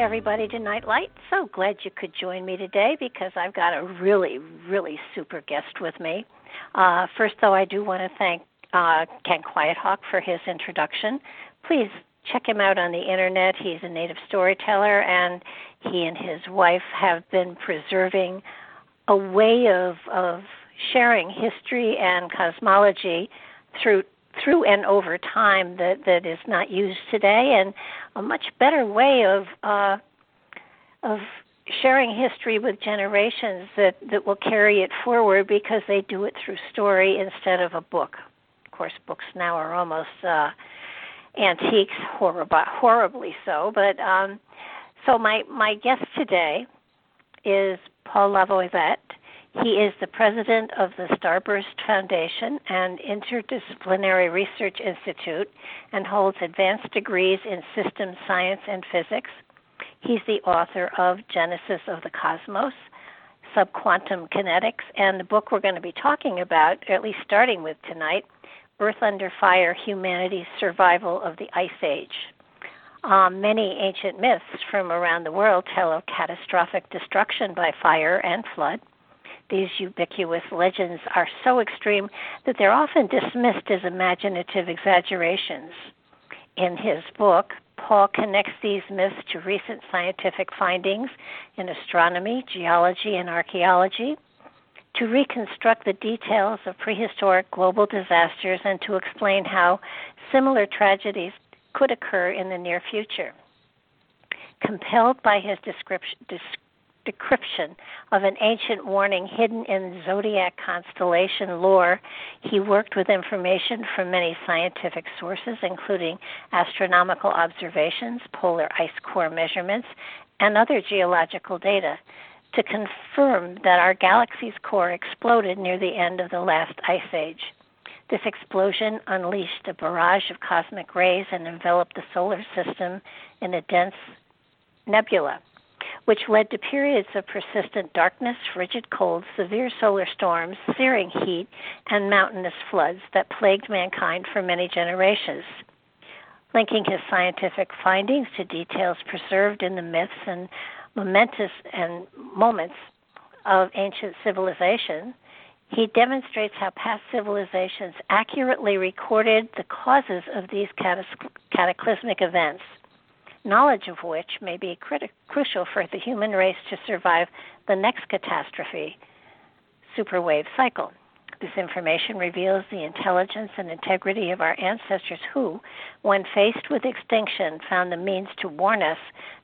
Everybody, to Nightlight. So glad you could join me today because I've got a really, really super guest with me. Uh, first, though, I do want to thank uh, Ken Quiethawk for his introduction. Please check him out on the internet. He's a native storyteller, and he and his wife have been preserving a way of, of sharing history and cosmology through through and over time that that is not used today, and a much better way of uh, of sharing history with generations that that will carry it forward because they do it through story instead of a book. Of course, books now are almost uh, antiques, horribly, horribly so. But um, so my my guest today is Paul LaViolette he is the president of the Starburst Foundation and Interdisciplinary Research Institute and holds advanced degrees in systems science and physics. He's the author of Genesis of the Cosmos, Subquantum Kinetics, and the book we're going to be talking about, at least starting with tonight, Earth Under Fire Humanity's Survival of the Ice Age. Um, many ancient myths from around the world tell of catastrophic destruction by fire and flood these ubiquitous legends are so extreme that they're often dismissed as imaginative exaggerations. In his book, Paul connects these myths to recent scientific findings in astronomy, geology, and archaeology, to reconstruct the details of prehistoric global disasters, and to explain how similar tragedies could occur in the near future. Compelled by his description, decryption of an ancient warning hidden in zodiac constellation lore. He worked with information from many scientific sources, including astronomical observations, polar ice core measurements, and other geological data, to confirm that our galaxy's core exploded near the end of the last ice age. This explosion unleashed a barrage of cosmic rays and enveloped the solar system in a dense nebula which led to periods of persistent darkness, frigid cold, severe solar storms, searing heat, and mountainous floods that plagued mankind for many generations. Linking his scientific findings to details preserved in the myths and momentous and moments of ancient civilization, he demonstrates how past civilizations accurately recorded the causes of these cataclysmic events knowledge of which may be criti- crucial for the human race to survive the next catastrophe, superwave cycle. This information reveals the intelligence and integrity of our ancestors who, when faced with extinction, found the means to warn us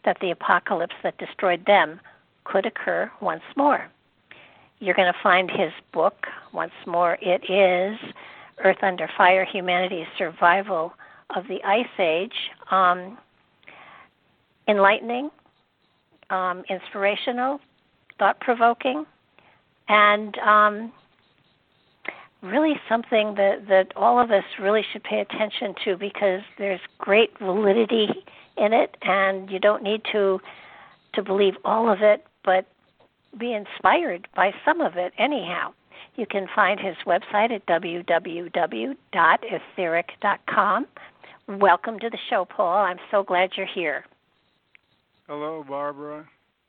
that the apocalypse that destroyed them could occur once more. You're going to find his book, once more, it is Earth Under Fire Humanity's Survival of the Ice Age. Um, enlightening, um, inspirational, thought provoking, and um, really something that, that all of us really should pay attention to because there's great validity in it, and you don't need to to believe all of it, but be inspired by some of it anyhow. You can find his website at www.etheric.com. Welcome to the show, Paul. I'm so glad you're here. Hello, Barbara.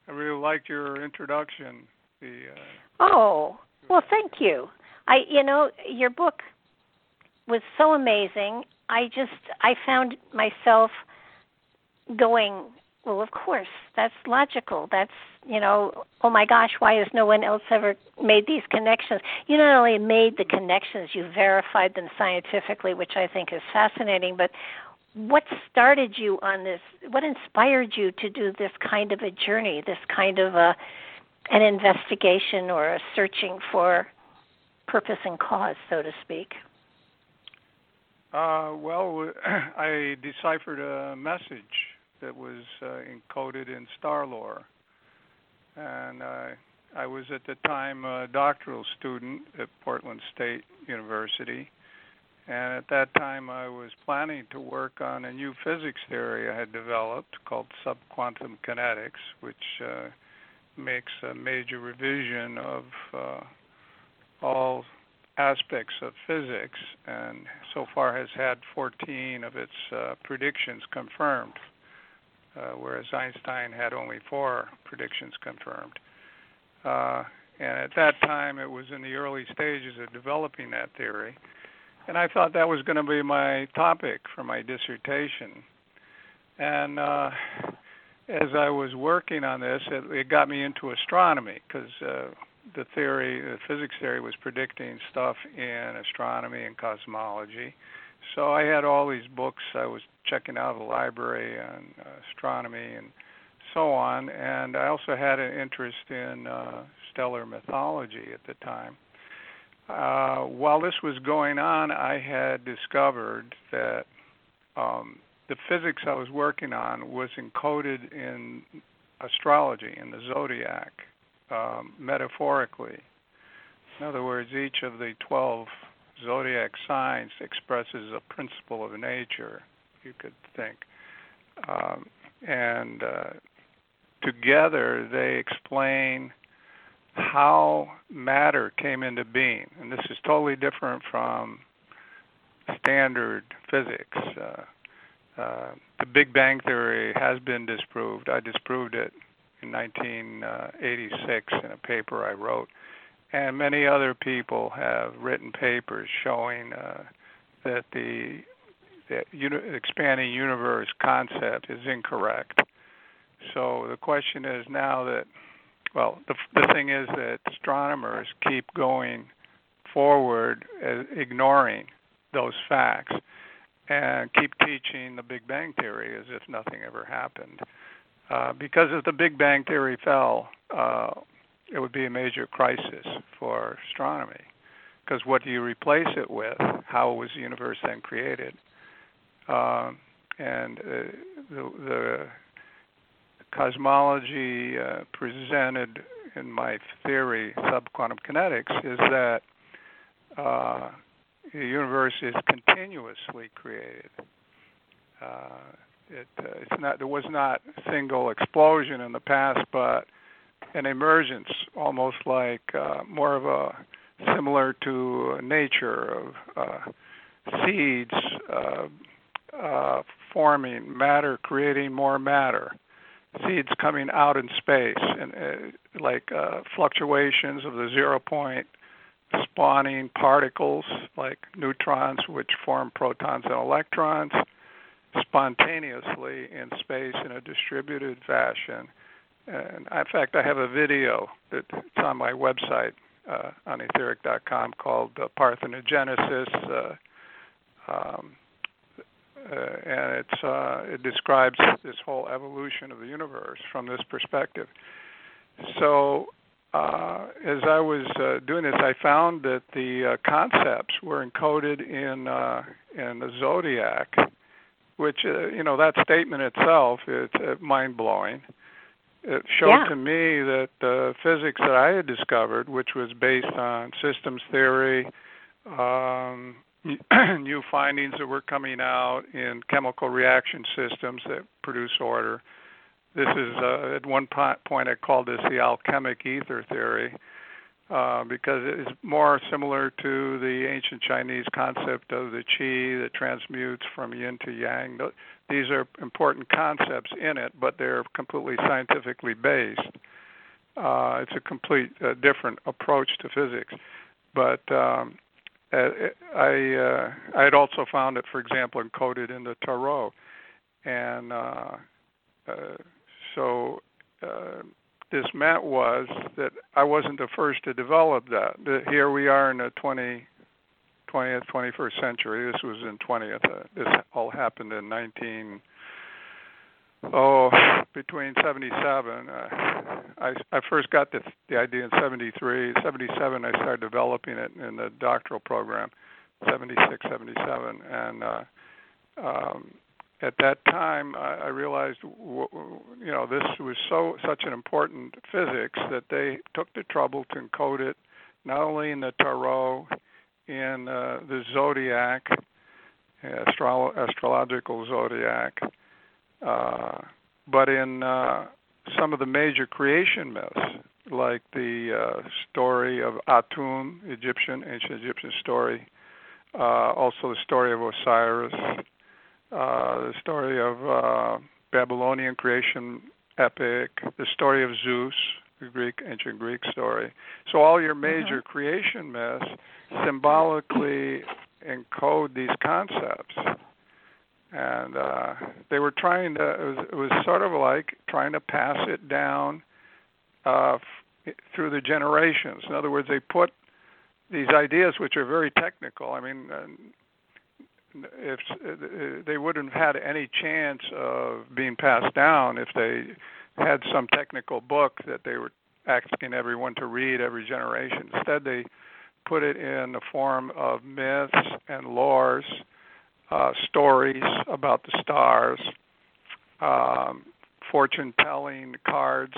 I really liked your introduction. The uh... oh well, thank you. I you know your book was so amazing. I just I found myself going well of course that's logical that's you know oh my gosh why has no one else ever made these connections you not only made the connections you verified them scientifically which i think is fascinating but what started you on this what inspired you to do this kind of a journey this kind of a an investigation or a searching for purpose and cause so to speak uh, well i deciphered a message that was uh, encoded in star lore, And uh, I was at the time a doctoral student at Portland State University. And at that time, I was planning to work on a new physics theory I had developed called subquantum kinetics, which uh, makes a major revision of uh, all aspects of physics and so far has had 14 of its uh, predictions confirmed uh, whereas Einstein had only four predictions confirmed. Uh, and at that time, it was in the early stages of developing that theory. And I thought that was going to be my topic for my dissertation. And uh, as I was working on this, it, it got me into astronomy because uh, the theory, the physics theory, was predicting stuff in astronomy and cosmology. So I had all these books I was checking out of the library on uh, astronomy and so on, and I also had an interest in uh, stellar mythology at the time. Uh, while this was going on, I had discovered that um, the physics I was working on was encoded in astrology, in the zodiac, um, metaphorically. In other words, each of the 12 zodiac signs expresses a principle of nature, you could think. Um, and uh, together they explain how matter came into being. And this is totally different from standard physics. Uh, uh, the Big Bang Theory has been disproved. I disproved it in 1986 in a paper I wrote and many other people have written papers showing uh, that the, the uni- expanding universe concept is incorrect. So the question is now that, well, the, the thing is that astronomers keep going forward, uh, ignoring those facts, and keep teaching the Big Bang Theory as if nothing ever happened. Uh, because if the Big Bang Theory fell, uh, it would be a major crisis for astronomy. Because what do you replace it with? How was the universe then created? Um, and uh, the, the cosmology uh, presented in my theory, subquantum kinetics, is that uh, the universe is continuously created. Uh, it, uh, it's not there was not a single explosion in the past, but an emergence, almost like uh, more of a similar to nature of uh, seeds forming matter, creating more matter, seeds coming out in space, and uh, like uh, fluctuations of the zero point spawning particles like neutrons, which form protons and electrons spontaneously in space in a distributed fashion. And in fact, I have a video that's on my website uh, on etheric.com called uh, Parthenogenesis, uh, um, uh, and it's uh, it describes this whole evolution of the universe from this perspective. So, uh, as I was doing this, I found that the concepts were encoded in in the zodiac, which you know that statement itself is mind blowing it showed yeah. to me that the physics that I had discovered, which was based on systems theory, um, new findings that were coming out in chemical reaction systems that produce order, this is uh, at one point I called this the alchemic ether theory uh, because it is more similar to the ancient Chinese concept of the qi that transmutes from yin to yang. These are important concepts in it, but they're completely scientifically based. Uh, it's a complete uh, different approach to physics. But um, uh, I uh, I had also found it, for example, encoded in the tarot, and uh, uh, so uh, this meant was that I wasn't the first to develop that. Here we are in the 20, 20th, 21st century. This was in 20th. Uh, this all happened in 19. Oh, between 77. Uh, I I first got the the idea in 73. 77, I started developing it in the doctoral program. 76, 77, and uh, um, at that time I, I realized w- you know this was so such an important physics that they took the trouble to encode it not only in the tarot in uh, the zodiac astro- astrological zodiac uh, but in uh, some of the major creation myths like the uh, story of Atum Egyptian ancient Egyptian story uh, also the story of Osiris uh, the story of uh, Babylonian creation epic, the story of Zeus, the Greek ancient Greek story. So all your major mm-hmm. creation myths symbolically encode these concepts, and uh, they were trying to. It was, it was sort of like trying to pass it down uh, f- through the generations. In other words, they put these ideas, which are very technical. I mean, if they wouldn't have had any chance of being passed down if they had some technical book that they were asking everyone to read every generation. Instead, they put it in the form of myths and lores, uh, stories about the stars, um, fortune telling cards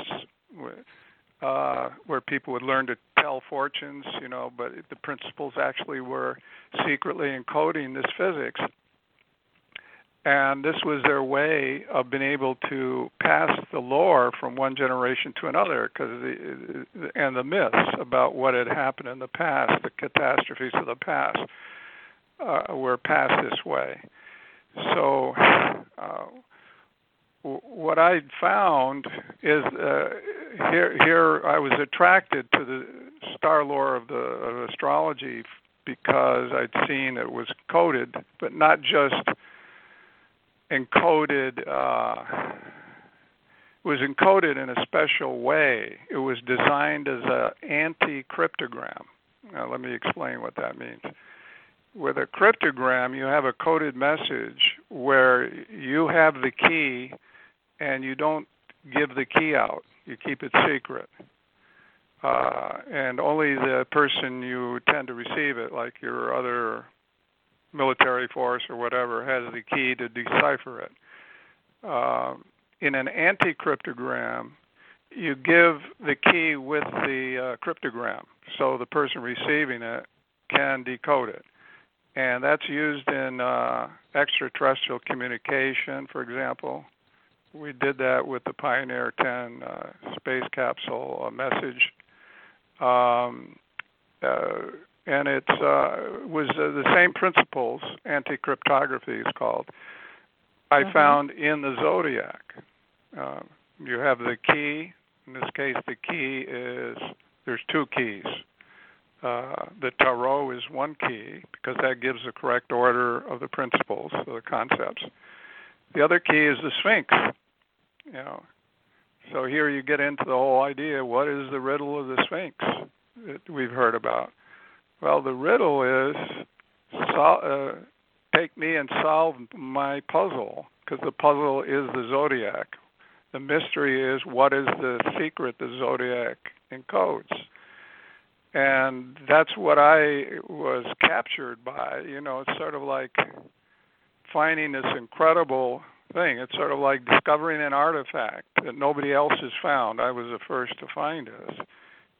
uh, where people would learn to tell fortunes, you know, but the principles actually were secretly encoding this physics. And this was their way of being able to pass the lore from one generation to another, because the, and the myths about what had happened in the past, the catastrophes of the past, uh, were passed this way. So, uh, what I found is uh, here here I was attracted to the star lore of the of astrology because I'd seen it was coded, but not just encoded. Uh, it was encoded in a special way. It was designed as an anti-cryptogram. Now, let me explain what that means. With a cryptogram, you have a coded message where you have the key and you don't give the key out. You keep it secret. Uh, and only the person you tend to receive it, like your other military force or whatever, has the key to decipher it. Uh, in an anti cryptogram, you give the key with the uh, cryptogram, so the person receiving it can decode it. And that's used in uh, extraterrestrial communication, for example, we did that with the Pioneer 10 uh, space capsule uh, message. Um, uh, and it uh, was uh, the same principles, anti cryptography is called, I mm-hmm. found in the zodiac. Uh, you have the key. In this case, the key is there's two keys. Uh, the tarot is one key because that gives the correct order of the principles, of the concepts. The other key is the Sphinx. You know, so here you get into the whole idea: what is the riddle of the Sphinx that we've heard about? Well, the riddle is uh, take me and solve my puzzle, because the puzzle is the zodiac. The mystery is what is the secret the zodiac encodes and that's what I was captured by. You know, it's sort of like finding this incredible thing. It's sort of like discovering an artifact that nobody else has found. I was the first to find this.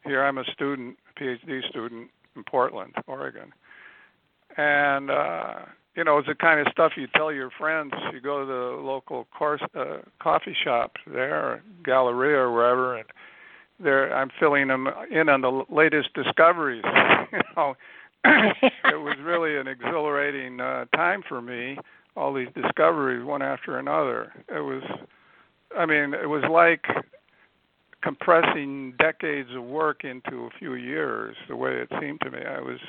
Here I'm a student, a PhD student in Portland, Oregon, and uh, you know, it's the kind of stuff you tell your friends. You go to the local course, uh, coffee shop there, Galleria or wherever, and there I'm filling them in on the latest discoveries. you know, it was really an exhilarating uh, time for me. All these discoveries, one after another. It was, I mean, it was like compressing decades of work into a few years. The way it seemed to me, I was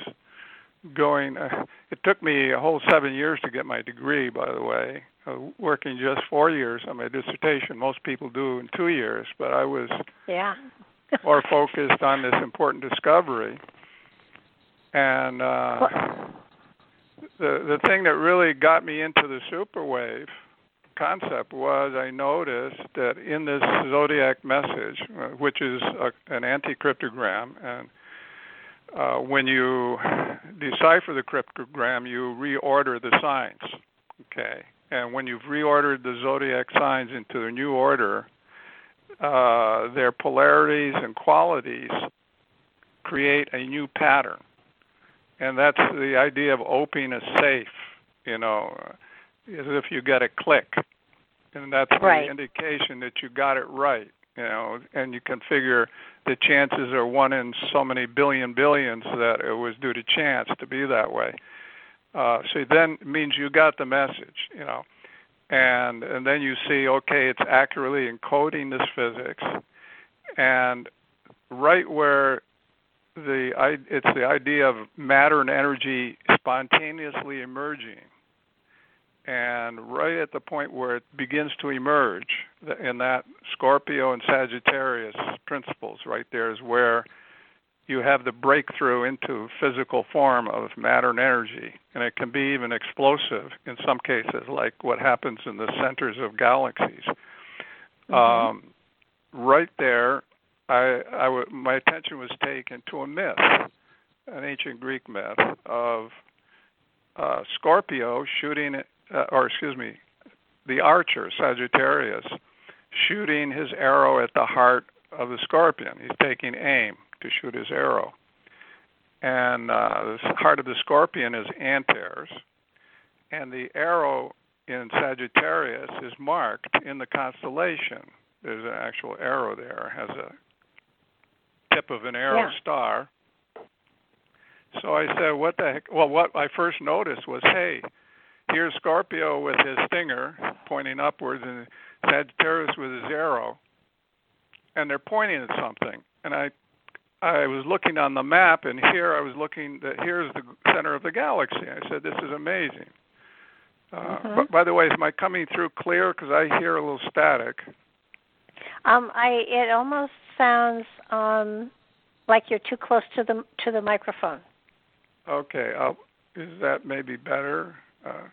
going. Uh, it took me a whole seven years to get my degree, by the way. Uh, working just four years on my dissertation. Most people do in two years, but I was yeah more focused on this important discovery. And uh, the the thing that really got me into the superwave concept was I noticed that in this zodiac message, uh, which is a, an anti-cryptogram, and uh, when you decipher the cryptogram, you reorder the signs. Okay, and when you've reordered the zodiac signs into their new order, uh, their polarities and qualities create a new pattern, and that's the idea of opening a safe. You know, as if you get a click, and that's right. the indication that you got it right. You know, and you can figure the chances are one in so many billion billions that it was due to chance to be that way. Uh, so then means you got the message, you know, and and then you see okay, it's accurately encoding this physics, and right where the it's the idea of matter and energy spontaneously emerging and right at the point where it begins to emerge in that Scorpio and Sagittarius principles, right there is where you have the breakthrough into physical form of matter and energy, and it can be even explosive in some cases, like what happens in the centers of galaxies. Mm-hmm. Um, right there, I, I w- my attention was taken to a myth, an ancient Greek myth of uh, Scorpio shooting uh, or excuse me, the archer Sagittarius shooting his arrow at the heart of the scorpion. He's taking aim to shoot his arrow. And uh, the heart of the scorpion is Antares, and the arrow in Sagittarius is marked in the constellation. There's an actual arrow there, has a tip of an arrow yeah. star. So I said, "What the heck?" Well, what I first noticed was, "Hey, here's Scorpio with his stinger pointing upwards, and Sagittarius with his arrow, and they're pointing at something. And I, I was looking on the map, and here I was looking that here's the center of the galaxy. I said, "This is amazing." Uh, mm-hmm. But by the way, am I coming through clear? Because I hear a little static. Um, I it almost sounds um, like you're too close to the to the microphone. Okay, I'll, is that maybe better? Uh,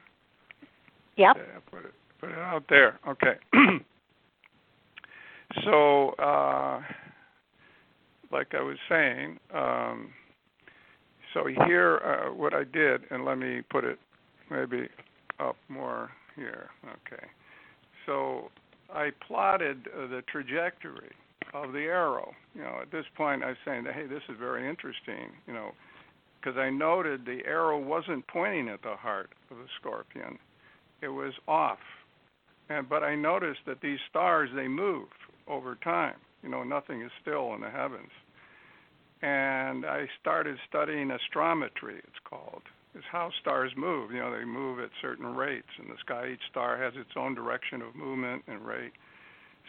Yep. Yeah, put it put it out there. Okay. so, uh, like I was saying, um, so here, uh, what I did, and let me put it maybe up more here. Okay. So I plotted uh, the trajectory of the arrow. You know, at this point, I was saying that hey, this is very interesting. You know, because I noted the arrow wasn't pointing at the heart of the scorpion it was off. And but I noticed that these stars they move over time. You know, nothing is still in the heavens. And I started studying astrometry. It's called. It's how stars move. You know, they move at certain rates in the sky. Each star has its own direction of movement and rate.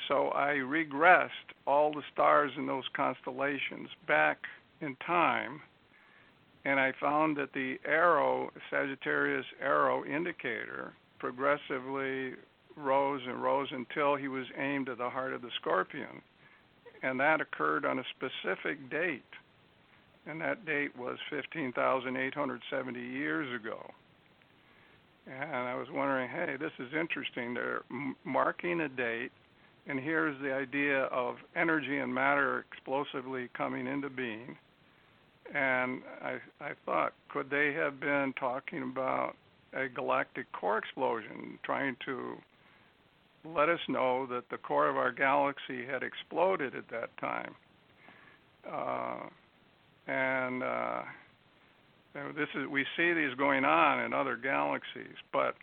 So I regressed all the stars in those constellations back in time and I found that the arrow, Sagittarius arrow indicator, progressively rose and rose until he was aimed at the heart of the scorpion. And that occurred on a specific date. And that date was 15,870 years ago. And I was wondering, hey, this is interesting. They're m- marking a date, and here's the idea of energy and matter explosively coming into being. And I, I thought, could they have been talking about a galactic core explosion, trying to let us know that the core of our galaxy had exploded at that time. Uh, and uh, this is we see these going on in other galaxies, but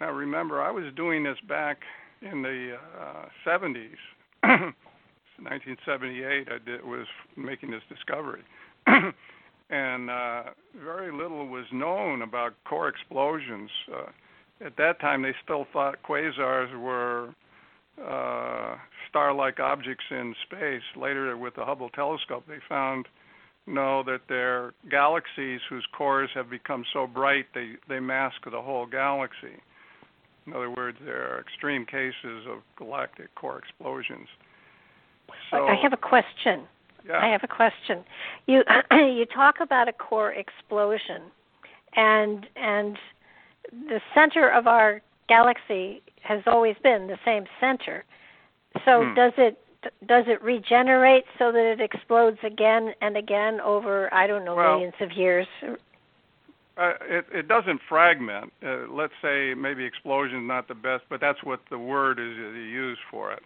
now remember, I was doing this back in the uh, 70s. 1978, I did was making this discovery, and uh, very little was known about core explosions. Uh, at that time, they still thought quasars were uh, star-like objects in space. Later, with the Hubble telescope, they found no that they're galaxies whose cores have become so bright they they mask the whole galaxy. In other words, there are extreme cases of galactic core explosions. So, I have a question. Yeah. I have a question. You you talk about a core explosion, and and the center of our galaxy has always been the same center. So Hmm. does it does it regenerate so that it explodes again and again over I don't know Well- millions of years? Uh, it, it doesn't fragment. Uh, let's say maybe explosion is not the best, but that's what the word is you for it.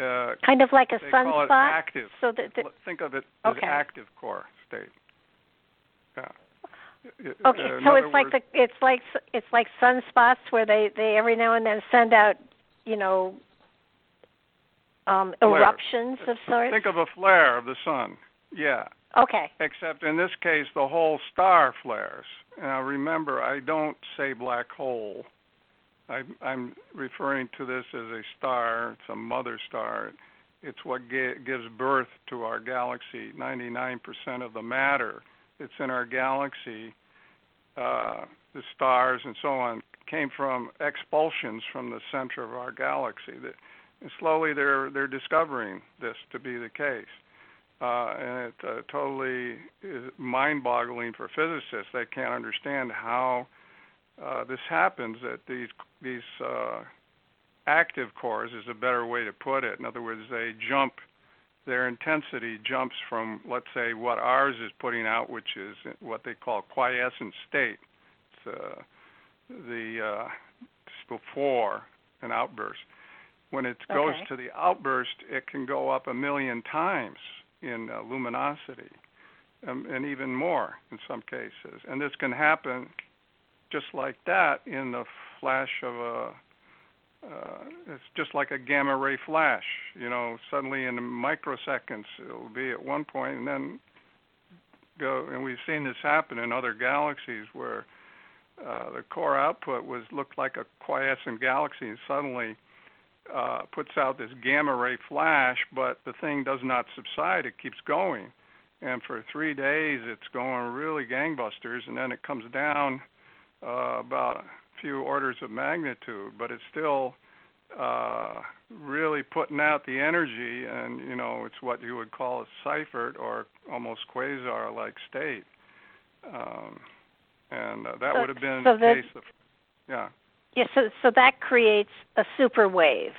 Uh, Kind of like a they call it sunspot. active. So that the, Think of it as Okay. active core state. Yeah. okay, Uh, so it's like the it's like it's like sunspots where they they every now and then send out you know um eruptions of sorts. Think of a flare of the sun. Yeah. okay. Except in this case, the whole star flares. Now remember, I don't say black hole. I, I'm referring to this as a star. It's a mother star. It's what ga- gives birth to our galaxy. 99% of the matter that's in our galaxy, uh, the stars and so on, came from expulsions from the center of our galaxy. That, and slowly they're they're discovering this to be the case uh, and it uh, totally is mind-boggling for physicists. They can't understand how uh, this happens. That these these uh, active cores is a better way to put it. In other words, they jump. Their intensity jumps from, let's say, what ours is putting out, which is what they call quiescent state. It's uh, the uh, before an outburst. When it goes Okay. to the outburst, it can go up a million times in uh, luminosity, um, and even more in some cases. And this can happen just like that in the flash of a. Uh, it's just like a gamma ray flash. You know, suddenly in microseconds it'll be at one point, and then go. And we've seen this happen in other galaxies where uh, the core output was looked like a quiescent galaxy, and suddenly uh, puts out this gamma ray flash, but the thing does not subside. It keeps going. And for three days, it's going really gangbusters, and then it comes down uh, about a few orders of magnitude, but it's still uh, really putting out the energy, and you know, it's what you would call a Seyfert or almost quasar-like state. Um, and uh, that So- would have been so the that- case of, yeah. Yeah, so so that creates a super wave.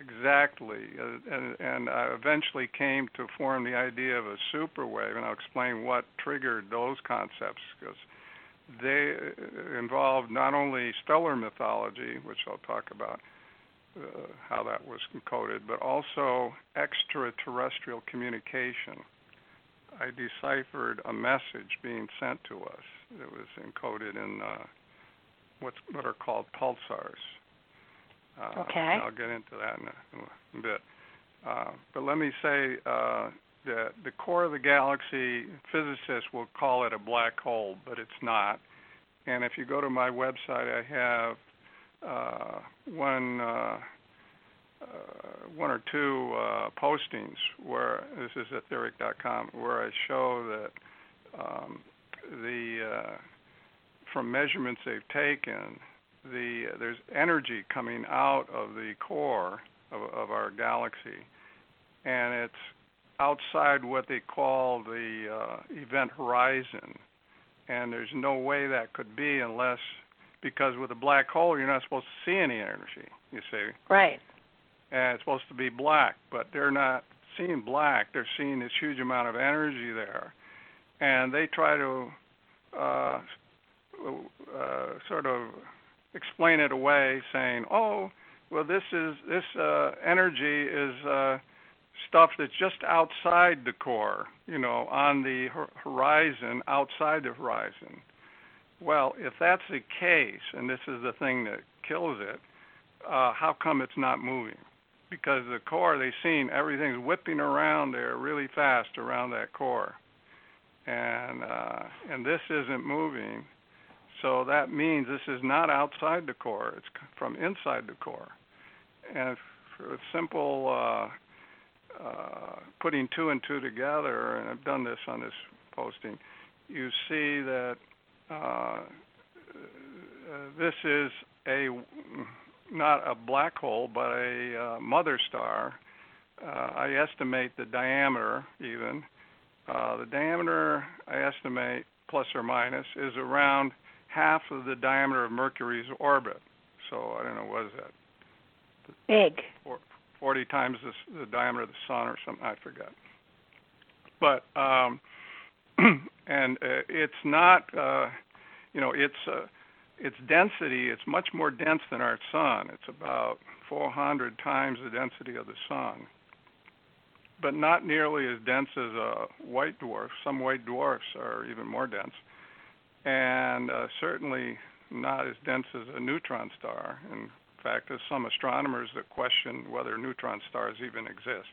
Exactly, uh, and and I eventually came to form the idea of a super wave, and I'll explain what triggered those concepts because they uh, involved not only stellar mythology, which I'll talk about uh, how that was encoded, but also extraterrestrial communication. I deciphered a message being sent to us It was encoded in uh, what's what are called pulsars. Uh, Okay. I'll get into that in a, in a bit. Uh, but let me say uh, that the core of the galaxy, physicists will call it a black hole, but it's not. And if you go to my website, I have uh, one uh, uh, one or two uh, postings where this is etheric.com where I show that um, the uh, from measurements they've taken, the there's energy coming out of the core of, of our galaxy, and it's outside what they call the uh, event horizon, and there's no way that could be unless because with a black hole you're not supposed to see any energy. You see, Right. and it's supposed to be black, but they're not seeing black. They're seeing this huge amount of energy there, and they try to uh, uh, sort of explain it away, saying, "Oh, well, this is this uh, energy is uh, stuff that's just outside the core, you know, on the horizon, outside the horizon. Well, if that's the case, and this is the thing that kills it, uh, how come it's not moving? Because the core, they've seen everything's whipping around there really fast around that core, and uh, and this isn't moving. So that means this is not outside the core; it's from inside the core. And for a simple uh, uh, putting two and two together, and I've done this on this posting, you see that uh, this is a not a black hole, but a uh, mother star. Uh, I estimate the diameter even. Uh, the diameter I estimate plus or minus is around half of the diameter of Mercury's orbit. So I don't know what is that. Big. 40 times the, the diameter of the sun or something. I forget. But um, and uh, it's not, uh, you know, it's uh, its density. It's much more dense than our sun. It's about 400 times the density of the sun, but not nearly as dense as a white dwarf. Some white dwarfs are even more dense, and uh, certainly not as dense as a neutron star. And fact, there's some astronomers that question whether neutron stars even exist.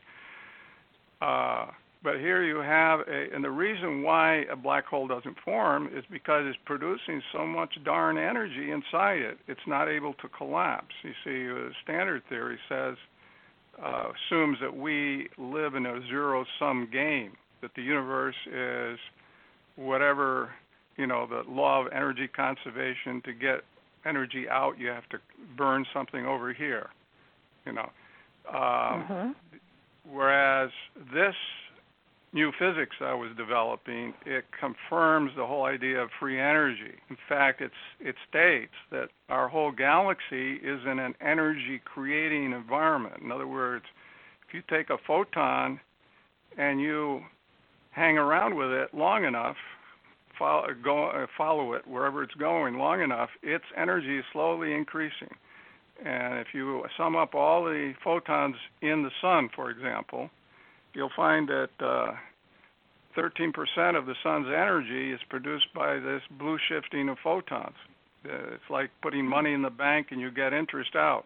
Uh, but here you have a, and the reason why a black hole doesn't form is because it's producing so much darn energy inside it, it's not able to collapse. You see, uh, standard theory says, uh, assumes that we live in a zero sum game, that the universe is whatever, you know, the law of energy conservation to get energy out, you have to burn something over here. You know. Um, mm-hmm. Whereas this new physics I was developing, it confirms the whole idea of free energy. In fact, it's it states that our whole galaxy is in an energy creating environment. In other words, if you take a photon and you hang around with it long enough, follow, go, uh, follow it wherever it's going long enough, its energy is slowly increasing. And if you sum up all the photons in the sun, for example, you'll find that uh, 13% of the sun's energy is produced by this blue shifting of photons. Uh, it's like putting money in the bank and you get interest out.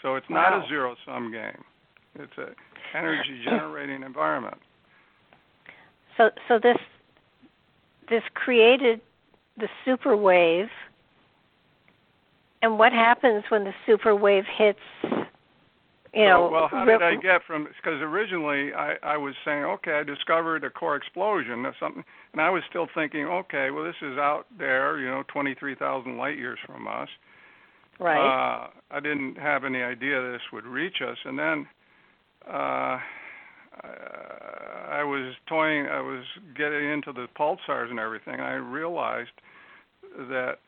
So it's not wow. a zero sum game. It's an energy generating environment. So so this this created the super wave. And what happens when the super wave hits? You know, well, well how did I get from? Because originally I, I was saying, okay, I discovered a core explosion or something, and I was still thinking, okay, well, this is out there, you know, 23,000 light years from us. Right. Uh, I didn't have any idea this would reach us, and then uh, I was toying, I was getting into the pulsars and everything. And I realized that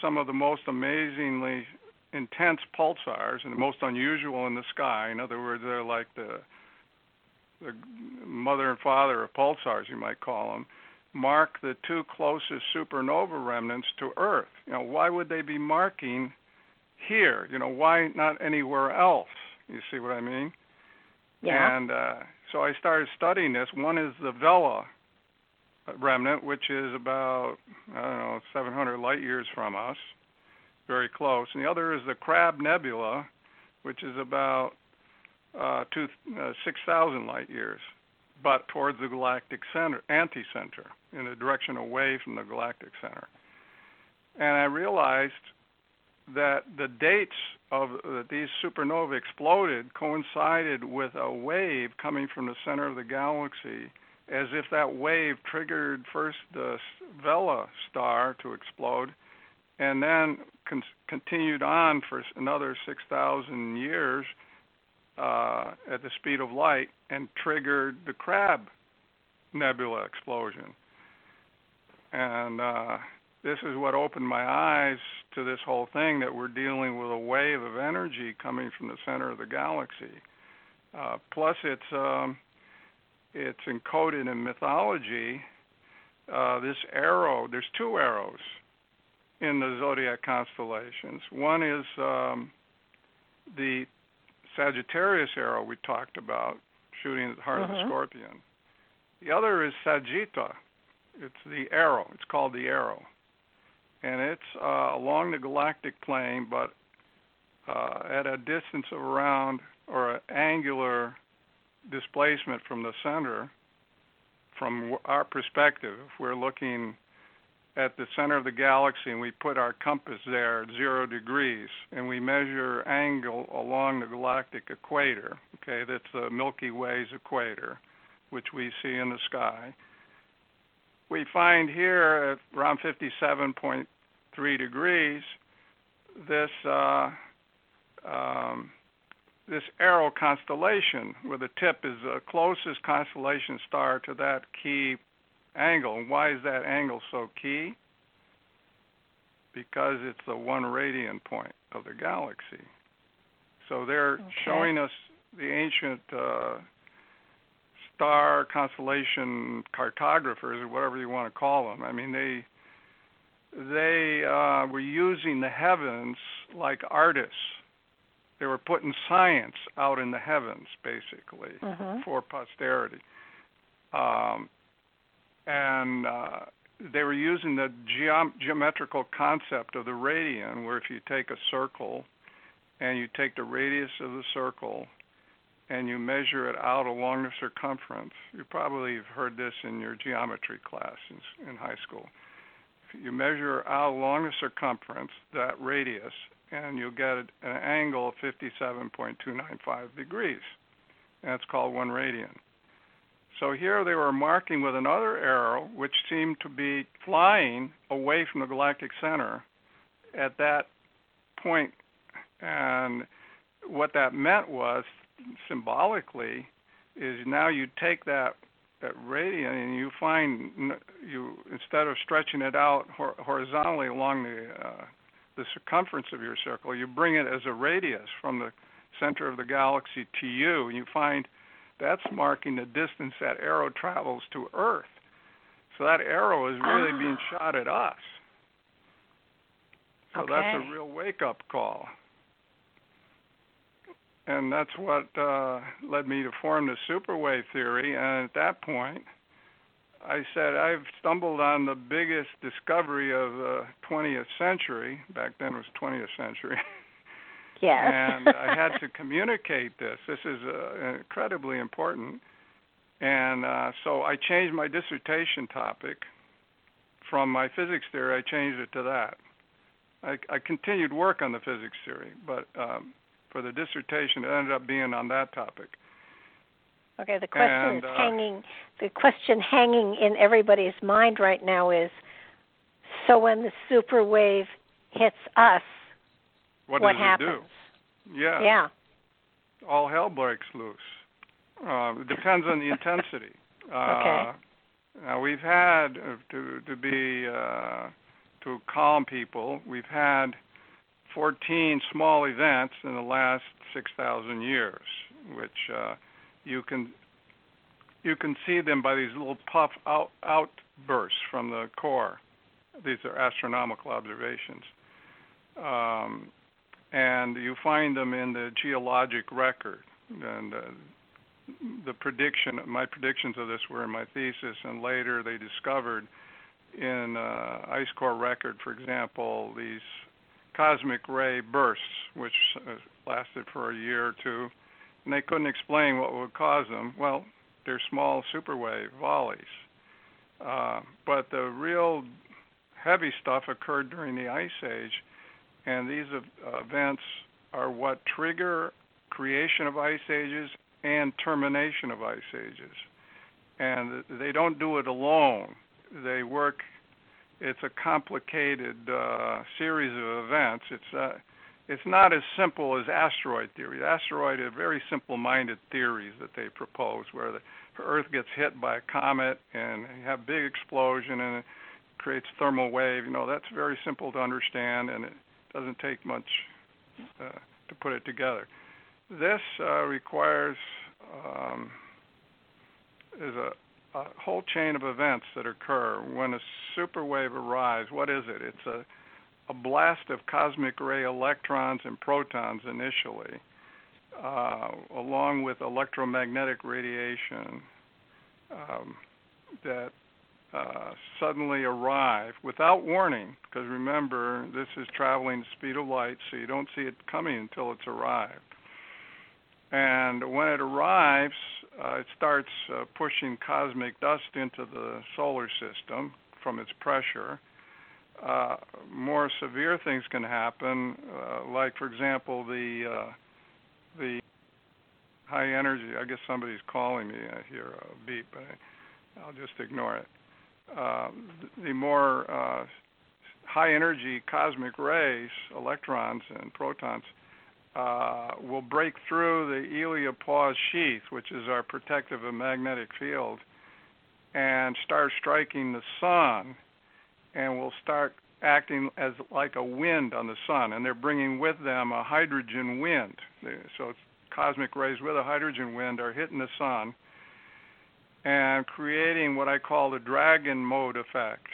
some of the most amazingly intense pulsars and the most unusual in the sky. In other words, they're like the the mother and father of pulsars, you might call them, mark the two closest supernova remnants to Earth. You know, why would they be marking here? You know, why not anywhere else? You see what I mean? Yeah. And uh, so I started studying this. One is the Vela remnant, which is about I don't know 700 light years from us, very close. And the other is the Crab Nebula, which is about uh, two, uh, 6,000 light years, but towards the galactic center, anti-center, in a direction away from the galactic center. And I realized that the dates of uh, these supernovae exploded coincided with a wave coming from the center of the galaxy, as if that wave triggered first the Vela star to explode, and then con- continued on for another 6,000 years uh, at the speed of light and triggered the Crab Nebula explosion. And uh, this is what opened my eyes to this whole thing that we're dealing with a wave of energy coming from the center of the galaxy. Uh, plus, it's um, it's encoded in mythology. Uh, this arrow, there's two arrows in the zodiac constellations. One is um, the Sagittarius arrow we talked about, shooting at the heart of the Mhm. scorpion. The other is Sagitta. It's the arrow. It's called the arrow, and it's uh, along the galactic plane, but uh, at a distance of around or an angular displacement from the center. From our perspective, if we're looking at the center of the galaxy and we put our compass there at zero degrees and we measure angle along the galactic equator, okay, that's the Milky Way's equator, which we see in the sky. We find here at around 57.3 degrees this uh, um, this arrow constellation, where the tip is the closest constellation star to that key angle. And why is that angle so key? Because it's the one radian point of the galaxy. So they're Okay. showing us the ancient uh, star constellation cartographers, or whatever you want to call them. I mean, they they uh, were using the heavens like artists. They were putting science out in the heavens, basically Mhm. for posterity. Um, and uh, they were using the geom- geometrical concept of the radian, where if you take a circle and you take the radius of the circle and you measure it out along the circumference, you probably have heard this in your geometry class in, in high school. You measure out along the circumference, that radius, and you'll get an angle of 57.295 degrees. It's called one radian. So here they were marking with another arrow, which seemed to be flying away from the galactic center at that point. And what that meant was, symbolically, is now you take that radian and you find you instead of stretching it out horizontally along the uh, the circumference of your circle, you bring it as a radius from the center of the galaxy to you, and you find that's marking the distance that arrow travels to Earth. So that arrow is really Ah. being shot at us. So that's a real wake up call. And that's what uh, led me to form the superwave theory. And at that point, I said, I've stumbled on the biggest discovery of the 20th century. Back then it was 20th century. Yes. and I had to communicate this. This is uh, incredibly important. And uh, so I changed my dissertation topic from my physics theory. I changed it to that. I, I continued work on the physics theory, but um, for the dissertation, it ended up being on that topic. Okay, the question And, uh, hanging. The question hanging in everybody's mind right now is: so when the super wave hits us, What, what does happens? it do? Yeah. Yeah. all hell breaks loose. Uh, it depends on the intensity. Uh, Okay. Now we've had uh, to to be uh, to calm people. We've had 14 small events in the last 6,000 years, which uh, you can you can see them by these little puff out outbursts from the core. These are astronomical observations. Um, and you find them in the geologic record. And uh, the prediction, my predictions of this were in my thesis, and later they discovered in uh, ice core record, for example, these cosmic ray bursts, which uh, lasted for a year or two, and they couldn't explain what would cause them. Well, they're small superwave volleys. Uh, but the real heavy stuff occurred during the ice age, and these events are what trigger creation of ice ages and termination of ice ages. And they don't do it alone. They work. It's a complicated uh, series of events. It's uh, it's not as simple as asteroid theory. Asteroid are very simple-minded theories that they propose, where the Earth gets hit by a comet and you have big explosion and it creates thermal wave. You know that's very simple to understand, and it doesn't take much uh, to put it together. This uh, requires um, is a, a whole chain of events that occur when a superwave arrives. What is it? It's a a blast of cosmic ray electrons and protons initially, uh, along with electromagnetic radiation um, that uh, suddenly arrive without warning, because remember, this is traveling the speed of light, so you don't see it coming until it's arrived. And when it arrives, uh, it starts uh, pushing cosmic dust into the solar system from its pressure. Uh, more severe things can happen, uh, like, for example, the uh, the high energy. I guess somebody's calling me. I hear a beep, but I, will just ignore it. Uh, the more high energy cosmic rays, electrons and protons, uh, will break through the heliopause sheath, which is our protective and magnetic field, and start striking the sun, and will start acting as like a wind on the sun, and they're bringing with them a hydrogen wind. So cosmic rays with a hydrogen wind are hitting the sun and creating what I call the dragon mode effect.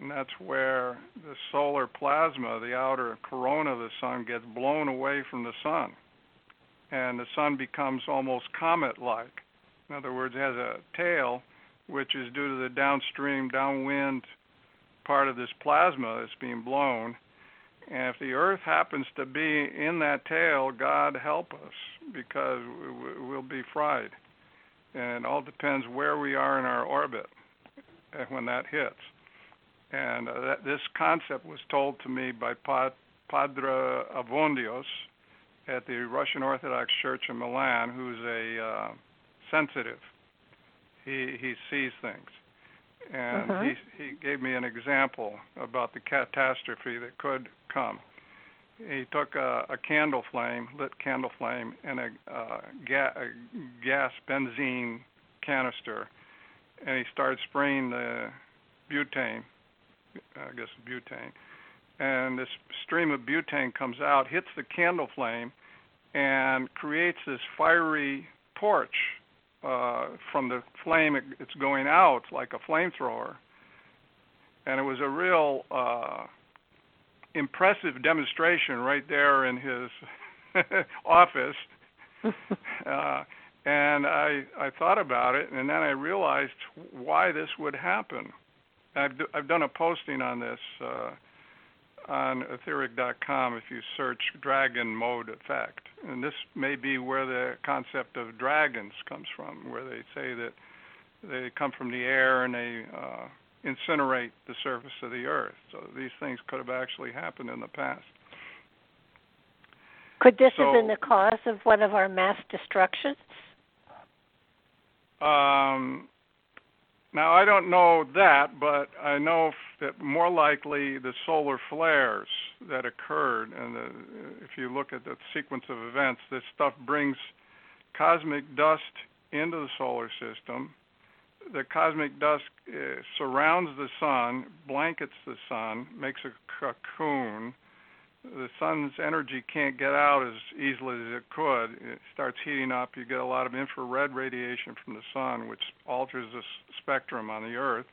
And that's where the solar plasma, the outer corona of the sun, gets blown away from the sun. And the sun becomes almost comet like. In other words, it has a tail, which is due to the downstream, downwind part of this plasma that's being blown. And if the Earth happens to be in that tail, God help us, because we'll be fried and it all depends where we are in our orbit eh, when that hits. And uh, that, this concept was told to me by Padre Avondios at the Russian Orthodox Church in Milan, who's a uh, sensitive. He he sees things, and uh-huh. he he gave me an example about the catastrophe that could come he took a, a candle flame, lit candle flame, and a, uh, ga- a gas benzene canister, and he started spraying the butane, I guess butane, and this stream of butane comes out, hits the candle flame, and creates this fiery torch uh, from the flame. It, it's going out like a flamethrower, and it was a real uh, impressive demonstration right there in his office. uh, and I I thought about it, and then I realized why this would happen. I've d- I've done a posting on this uh, on etheric.com if you search dragon mode effect, and this may be where the concept of dragons comes from, where they say that they come from the air and they uh, incinerate the surface of the earth. So these things could have actually happened in the past. Could this so, have been the cause of one of our mass destructions? Um, now I don't know that, but I know that more likely the solar flares that occurred, and the, if you look at the sequence of events, this stuff brings cosmic dust into the solar system the cosmic dust uh, surrounds the sun, blankets the sun, makes a cocoon. The sun's energy can't get out as easily as it could. It starts heating up. You get a lot of infrared radiation from the sun, which alters the spectrum on the Earth.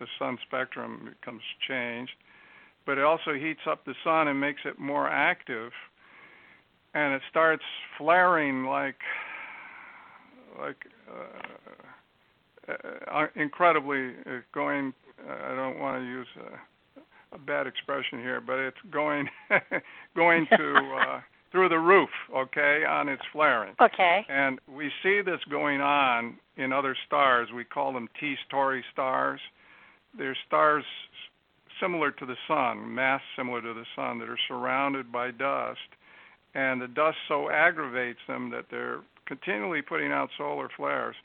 The sun spectrum becomes changed, but it also heats up the sun and makes it more active. And it starts flaring like like uh, uh, uh, incredibly uh, going. Uh, I don't want to use a, a bad expression here, but it's going going to uh, through the roof. Okay, on its flaring. Okay. And we see this going on in other stars. We call them T Tauri stars. They're stars similar to the sun, mass similar to the sun, that are surrounded by dust, and the dust so aggravates them that they're continually putting out solar flares.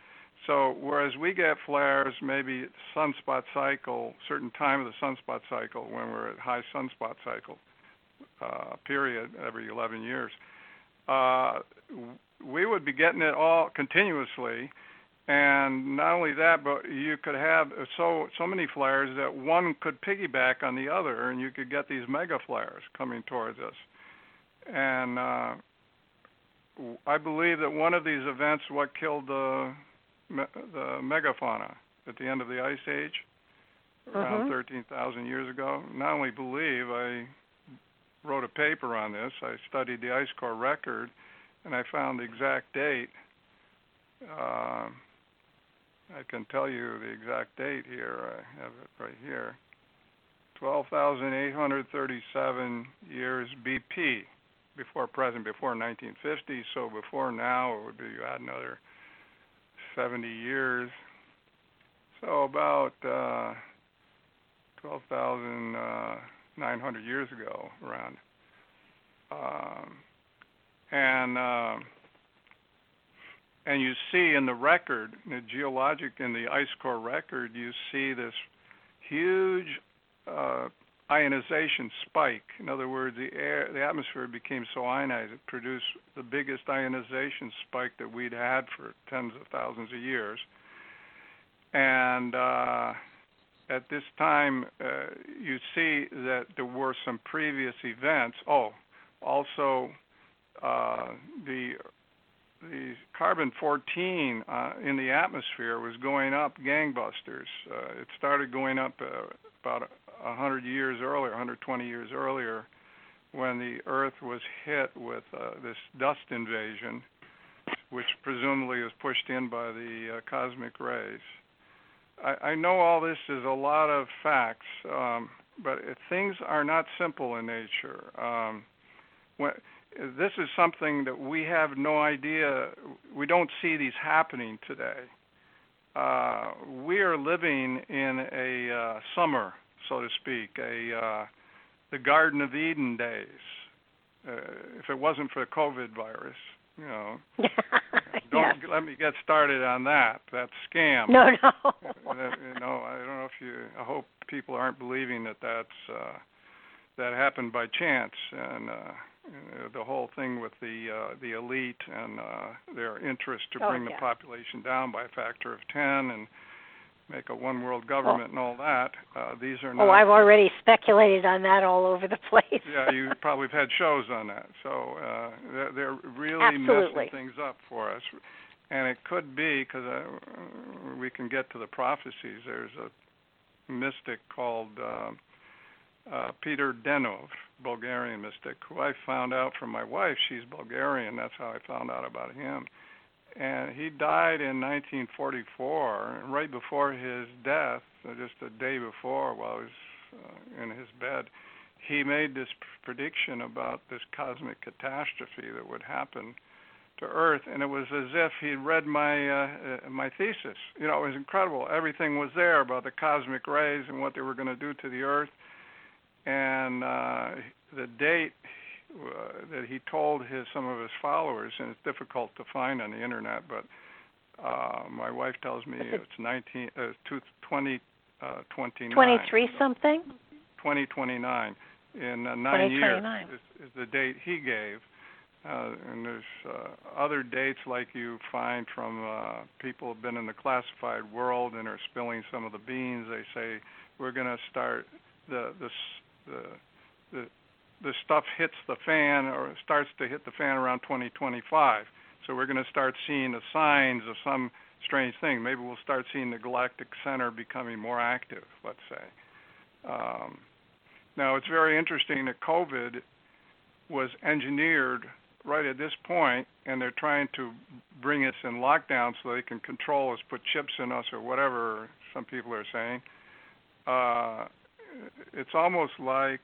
So whereas we get flares maybe sunspot cycle, certain time of the sunspot cycle when we're at high sunspot cycle uh, period every 11 years, uh, we would be getting it all continuously. And not only that, but you could have so so many flares that one could piggyback on the other, and you could get these mega flares coming towards us. And uh, I believe that one of these events, what killed the me, the megafauna at the end of the ice age, around mm-hmm. 13,000 years ago. Not only believe, I wrote a paper on this. I studied the ice core record, and I found the exact date. Uh, I can tell you the exact date here. I have it right here. 12,837 years BP before present, before 1950. So before now, it would be you add another 70 years. So about uh, 12,900 years ago, around. Um, and uh, and you see in the record, in the geologic in the ice core record, you see this huge uh, ionization spike. In other words, the air, the atmosphere became so ionized it produced the biggest ionization spike that we'd had for tens of thousands of years. And uh, at this time, uh, you see that there were some previous events. Oh, also uh, the the carbon 14 uh, in the atmosphere was going up gangbusters. Uh, it started going up uh, about 100 years earlier, 120 years earlier, when the Earth was hit with uh, this dust invasion, which presumably was pushed in by the uh, cosmic rays. I, I know all this is a lot of facts, um, but things are not simple in nature. Um, when, this is something that we have no idea. We don't see these happening today. Uh, we are living in a uh, summer, so to speak, a uh, the Garden of Eden days. Uh, if it wasn't for the COVID virus, you know, don't yeah. let me get started on that. That scam. No, no. you know, I don't know if you. I hope people aren't believing that that's uh, that happened by chance and. Uh, uh, the whole thing with the uh, the elite and uh, their interest to oh, bring yeah. the population down by a factor of ten and make a one world government and all that. Uh, these are not. Oh, I've already speculated on that all over the place. yeah, you probably have had shows on that. So uh, they're, they're really Absolutely. messing things up for us. And it could be because uh, we can get to the prophecies. There's a mystic called uh, uh, Peter Deunov, Bulgarian mystic, who I found out from my wife. She's Bulgarian. That's how I found out about him. And he died in 1944, and right before his death, just a day before, while he was uh, in his bed, he made this prediction about this cosmic catastrophe that would happen to Earth, and it was as if he'd read my uh, my thesis. You know, it was incredible. Everything was there about the cosmic rays and what they were going to do to the Earth and uh, the date uh, that he told his some of his followers, and it's difficult to find on the internet, but uh, my wife tells me it's 19 uh, 20 uh, 29. 23 something. 2029 in uh, nine years is, is the date he gave. Uh, and there's uh, other dates like you find from uh, people who've been in the classified world and are spilling some of the beans. They say we're going to start the the the the the stuff hits the fan or starts to hit the fan around 2025. So we're going to start seeing the signs of some strange thing. Maybe we'll start seeing the galactic center becoming more active. Let's say. Um, now it's very interesting that COVID was engineered right at this point, and they're trying to bring us in lockdown so they can control us, put chips in us, or whatever some people are saying. Uh, it's almost like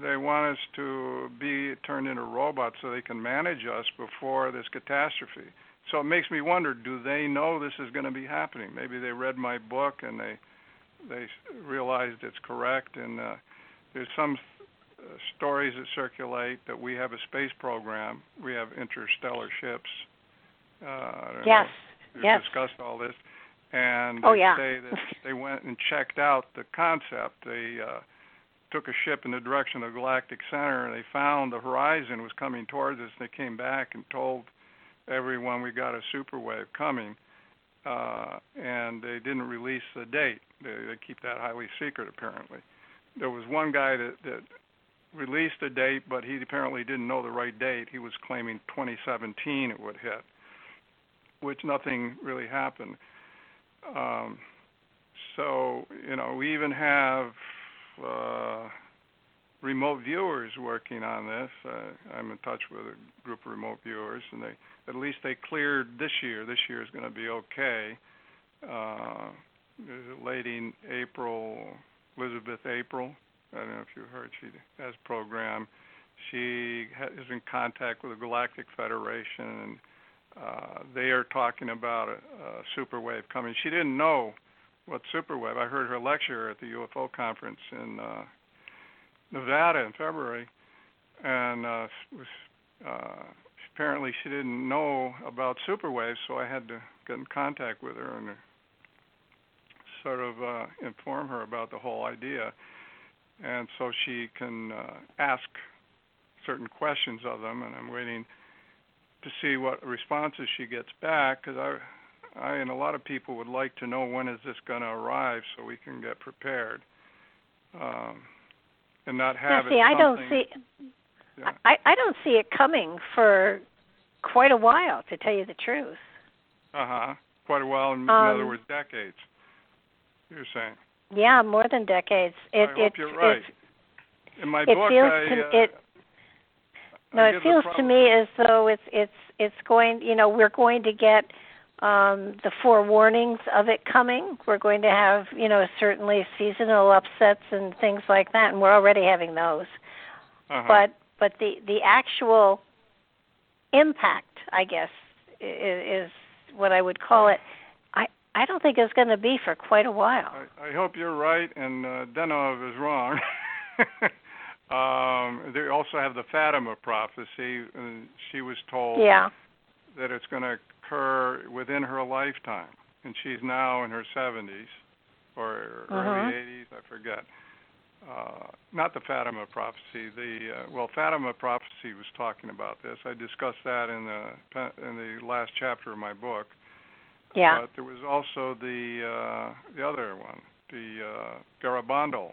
they want us to be turned into robots so they can manage us before this catastrophe. So it makes me wonder: Do they know this is going to be happening? Maybe they read my book and they they realized it's correct. And uh, there's some uh, stories that circulate that we have a space program. We have interstellar ships. Uh, yes. We've yes. discussed all this and oh, they yeah. say that they went and checked out the concept. They uh, took a ship in the direction of galactic center, and they found the horizon was coming towards us. They came back and told everyone we got a super wave coming, uh, and they didn't release the date. They, they keep that highly secret, apparently. There was one guy that, that released a date, but he apparently didn't know the right date. He was claiming 2017 it would hit, which nothing really happened. Um, so you know, we even have uh, remote viewers working on this. Uh, I'm in touch with a group of remote viewers, and they at least they cleared this year. This year is going to be okay. Uh, a lady, April Elizabeth April. I don't know if you heard. She has program. She is in contact with the Galactic Federation, and uh, they are talking about a, a superwave coming. She didn't know what superwave. I heard her lecture at the UFO conference in uh, Nevada in February, and uh, was, uh, apparently she didn't know about superwaves, so I had to get in contact with her and sort of uh, inform her about the whole idea, and so she can uh, ask certain questions of them, and I'm waiting to see what responses she gets back because I, I and a lot of people would like to know when is this going to arrive so we can get prepared. Um, and not have now, see, I don't see. Yeah. I I don't see it coming for quite a while, to tell you the truth. Uh huh. Quite a while. In, um, in other words, decades. You're saying. Yeah, more than decades. It, I hope you're right. In my it book, feels I, to, uh, it. No, it feels to me as though it's it's it's going. You know, we're going to get um, the forewarnings of it coming. We're going to have, you know, certainly seasonal upsets and things like that, and we're already having those. Uh-huh. But but the the actual impact, I guess, is, is what I would call it. I I don't think it's going to be for quite a while. I, I hope you're right, and uh, Deunov is wrong. um, they also have the Fatima prophecy. And she was told yeah. That it's going to occur within her lifetime, and she's now in her 70s or uh-huh. early 80s, I forget. Uh, not the Fatima prophecy. The uh, well, Fatima prophecy was talking about this. I discussed that in the in the last chapter of my book. Yeah. But there was also the uh, the other one, the uh, Garabandal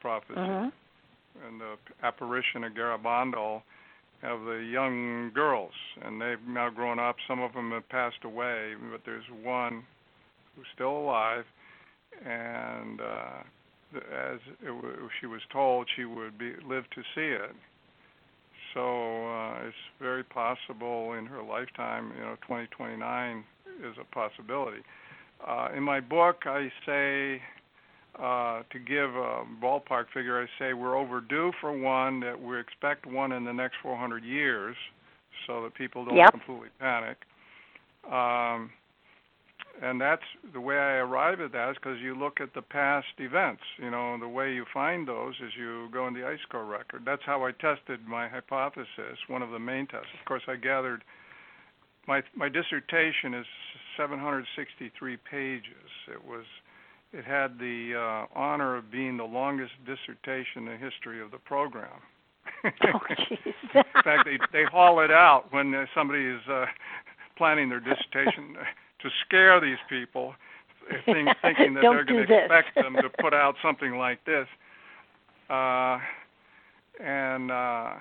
prophecy, uh-huh. and the apparition of Garabandal of the young girls, and they've now grown up. Some of them have passed away, but there's one who's still alive, and uh, as it, she was told, she would be live to see it. So uh, it's very possible in her lifetime. You know, 2029 is a possibility. Uh, in my book, I say uh, to give a ballpark figure, I say we're overdue for one, that we expect one in the next 400 years, so that people don't yep. completely panic. Um, and that's the way I arrive at that is because you look at the past events. You know, the way you find those is you go in the ice core record. That's how I tested my hypothesis. One of the main tests. Of course, I gathered my my dissertation is 763 pages. It was it had the uh, honor of being the longest dissertation in the history of the program. oh, jeez. in fact, they they haul it out when uh, somebody is uh, planning their dissertation to scare these people, think, thinking that they're going to expect them to put out something like this. Uh, and uh,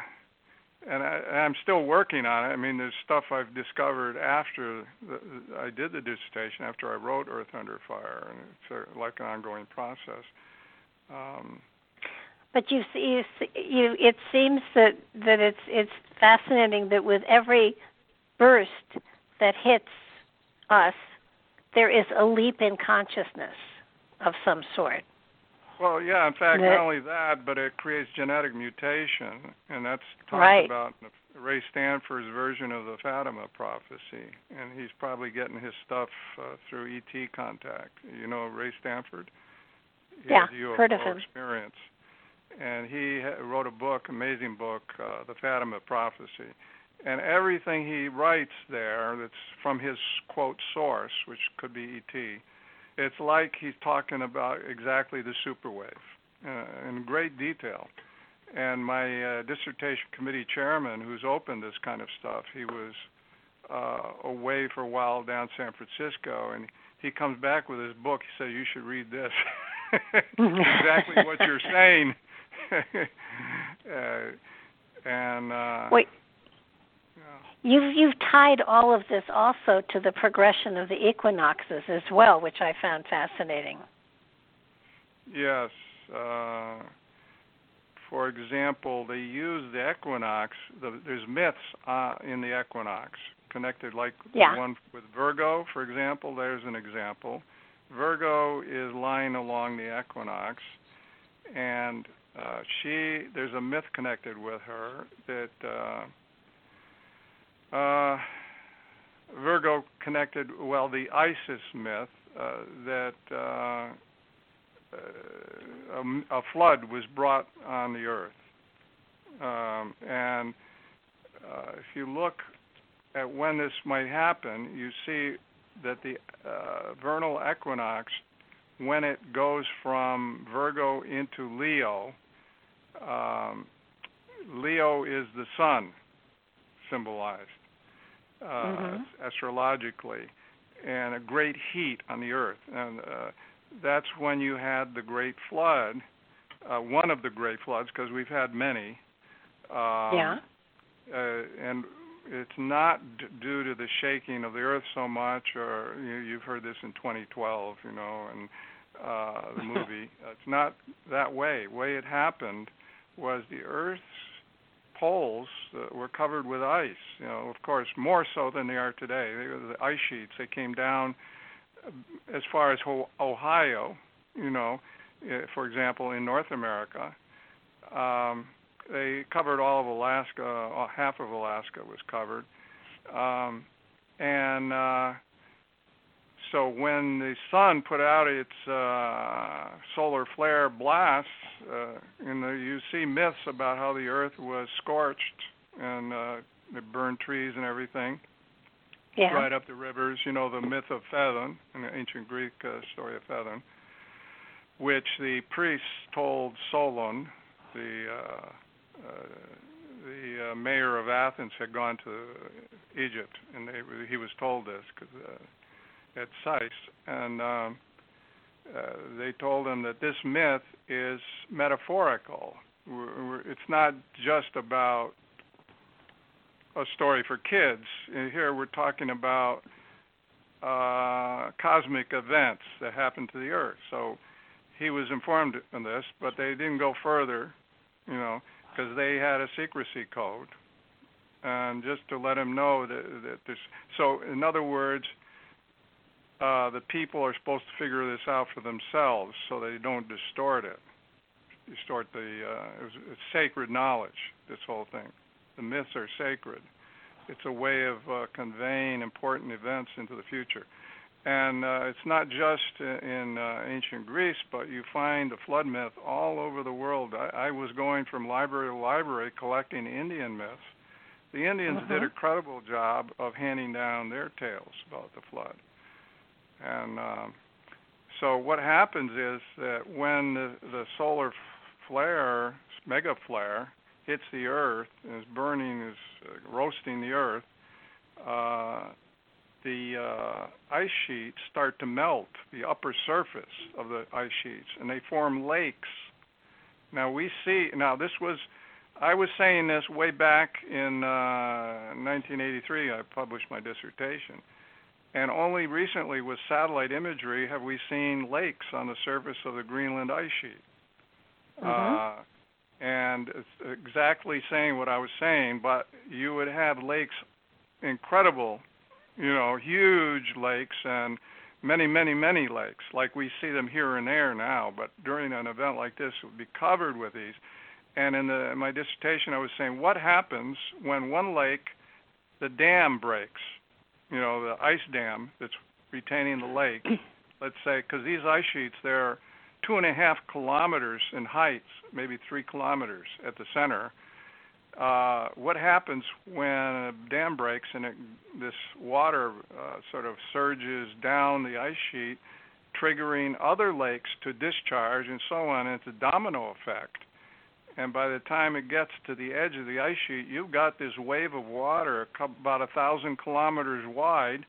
and I, I'm still working on it. I mean, there's stuff I've discovered after the, I did the dissertation, after I wrote Earth Under Fire, and it's a, like an ongoing process. Um, but you see, you, you, it seems that that it's it's fascinating that with every burst that hits us, there is a leap in consciousness of some sort. Well, yeah. In fact, not only that, but it creates genetic mutation, and that's talked right. about Ray Stanford's version of the Fatima prophecy, and he's probably getting his stuff uh, through ET contact. You know Ray Stanford? He yeah, has heard of him. Experience, and he wrote a book, amazing book, uh, the Fatima prophecy, and everything he writes there that's from his quote source, which could be ET it's like he's talking about exactly the superwave uh, in great detail. And my uh, dissertation committee chairman, who's opened this kind of stuff, he was uh, away for a while down San Francisco, and he comes back with his book. He says, "You should read this." exactly what you're saying. uh, and uh, wait, You've you've tied all of this also to the progression of the equinoxes as well, which I found fascinating. Yes, uh, for example, they use the equinox. The, there's myths uh, in the equinox connected, like yeah. the one with Virgo, for example. There's an example. Virgo is lying along the equinox, and uh, she there's a myth connected with her that uh, uh, Virgo connected. Well, the Isis myth uh, that uh, a, a, flood was brought on the earth, um, and uh, if you look at when this might happen, you see that the uh, vernal equinox, when it goes from Virgo into Leo, um, Leo is the sun symbolized uh, mm-hmm. astrologically, and a great heat on the earth. And uh, that's when you had the great flood, uh, one of the great floods, because we've had many. Um, yeah. Uh, and it's not d- due to the shaking of the earth so much, or you, you've heard this in 2012, you know, and uh, the movie. it's not that way. The way it happened was the Earth's poles were covered with ice. You know, of course, more so than they are today. They were the ice sheets. They came down uh, as far as Ohio. You know, uh, for example, in North America. Um, they covered all of Alaska. Uh, half of Alaska was covered, um, and uh, so when the sun put out its uh, solar flare blasts, uh, the, you see myths about how the Earth was scorched and uh, it burned trees and everything. Yeah. Right up the rivers. You know the myth of Phaethon, an ancient Greek uh, story of Phaethon, which the priests told Solon, the uh, uh, the uh, mayor of Athens had gone to Egypt, and they, he was told this because uh, at Sais, and um, uh, they told him that this myth is metaphorical. It's not just about a story for kids. Here we're talking about uh, cosmic events that happen to the Earth. So he was informed of this, but they didn't go further. You know, because they had a secrecy code, and just to let him know that, that this. So, in other words, uh, the people are supposed to figure this out for themselves, so they don't distort it. Distort the. Uh, it's, it's sacred knowledge. This whole thing. The myths are sacred. It's a way of uh, conveying important events into the future and uh, it's not just in uh, ancient Greece, but you find the flood myth all over the world. I, I was going from library to library collecting Indian myths. The Indians uh-huh. did a credible job of handing down their tales about the flood. And um, so what happens is that when the, the solar flare, mega flare, hits the Earth and is burning, is uh, roasting the Earth, uh, the uh, ice sheets start to melt, the upper surface of the ice sheets, and they form lakes. Now we see. Now this was, I was saying this way back in uh, 1983. I published my dissertation, and only recently with satellite imagery have we seen lakes on the surface of the Greenland ice sheet. Mm-hmm. Uh, and it's exactly saying what I was saying, but you would have lakes incredible you know, huge lakes and many, many, many lakes, like we see them here and there now. But during an event like this, it would be covered with these. And in, the, in my dissertation, I was saying, what happens when one lake, the dam breaks? You know, the ice dam that's retaining the lake. let's say, because these ice sheets, they're two and a half kilometers in height, maybe three kilometers at the center uh, what happens when a dam breaks and it, this water uh, sort of surges down the ice sheet, triggering other lakes to discharge and so on. And it's a domino effect. And by the time it gets to the edge of the ice sheet, you've got this wave of water about a thousand kilometers wide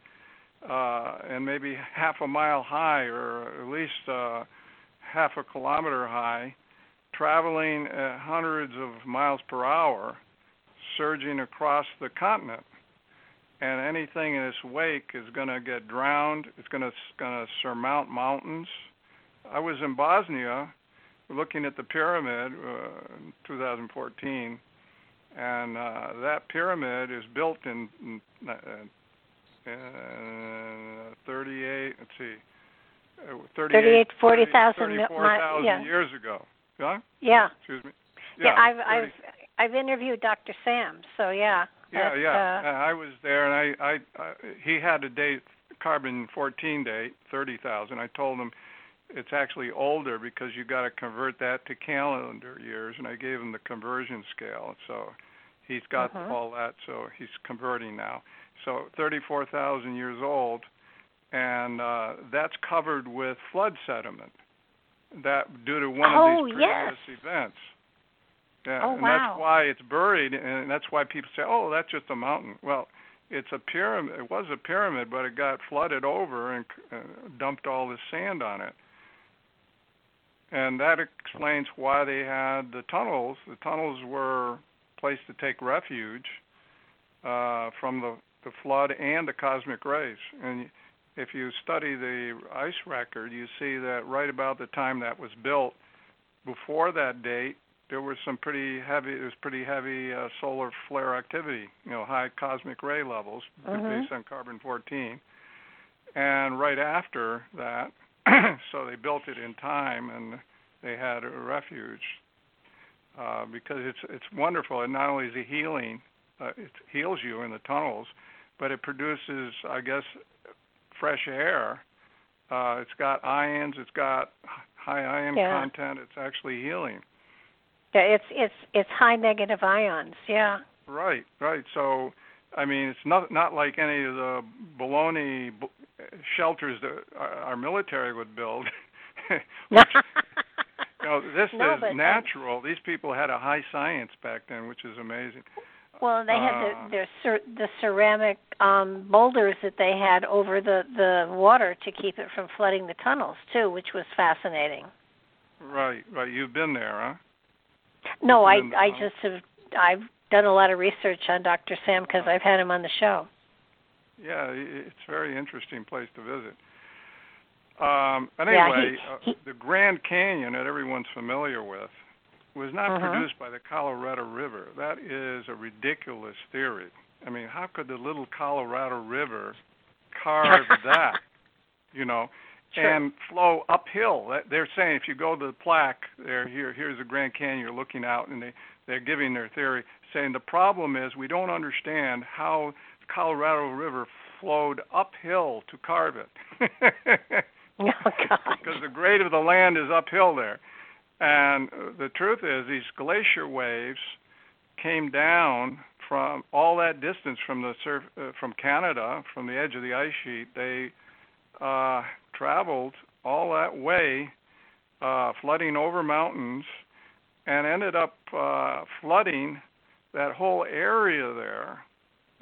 uh, and maybe half a mile high, or at least uh, half a kilometer high traveling at hundreds of miles per hour, surging across the continent. And anything in its wake is going to get drowned. It's going to going to surmount mountains. I was in Bosnia looking at the pyramid uh, in 2014, and uh, that pyramid is built in, in uh, uh, 38. Let's see. Uh, 38, 40,000 yeah. years ago. Huh? Yeah. Excuse me. Yeah, yeah I've 30. I've I've interviewed Dr. Sam, so yeah. Yeah, yeah. Uh, I was there, and I, I, I, he had a date, carbon 14 date, 30,000. I told him it's actually older because you got to convert that to calendar years, and I gave him the conversion scale. So he's got uh-huh. all that, so he's converting now. So 34,000 years old, and uh, that's covered with flood sediment. That due to one oh, of these previous yes. events. Yeah, oh, and wow. that's why it's buried, and that's why people say, "Oh, that's just a mountain." Well, it's a pyramid. It was a pyramid, but it got flooded over and uh, dumped all this sand on it, and that explains why they had the tunnels. The tunnels were a place to take refuge uh, from the the flood and the cosmic rays. And if you study the ice record, you see that right about the time that was built, before that date, there was some pretty heavy. It was pretty heavy uh, solar flare activity. You know, high cosmic ray levels mm-hmm. based on carbon 14. And right after that, so they built it in time, and they had a refuge uh, because it's it's wonderful. And not only is it healing, uh, it heals you in the tunnels, but it produces, I guess, fresh air. Uh, it's got ions. It's got high ion yeah. content. It's actually healing. Yeah, it's it's it's high negative ions. Yeah. Right, right. So, I mean, it's not not like any of the baloney shelters that our, military would build. which, you know, this no, is but, natural. These people had a high science back then, which is amazing. Well, they had uh, the their cer- the ceramic um boulders that they had over the the water to keep it from flooding the tunnels too, which was fascinating. Right, right. You've been there, huh? No, I I just have I've done a lot of research on Dr. Sam because I've had him on the show. Yeah, it's a very interesting place to visit. Um, anyway, yeah, he, he, uh, the Grand Canyon that everyone's familiar with was not uh-huh. produced by the Colorado River. That is a ridiculous theory. I mean, how could the little Colorado River carve that? You know, sure. and flow uphill. They're saying if you go to the plaque there, here, here's the Grand Canyon. You're looking out, and they they're giving their theory, saying the problem is we don't understand how Colorado River flowed uphill to carve it. oh, because the grade of the land is uphill there. And the truth is, these glacier waves came down from all that distance from the surf, uh, from Canada, from the edge of the ice sheet. They uh, traveled all that way, uh, flooding over mountains, and ended up uh, flooding that whole area there.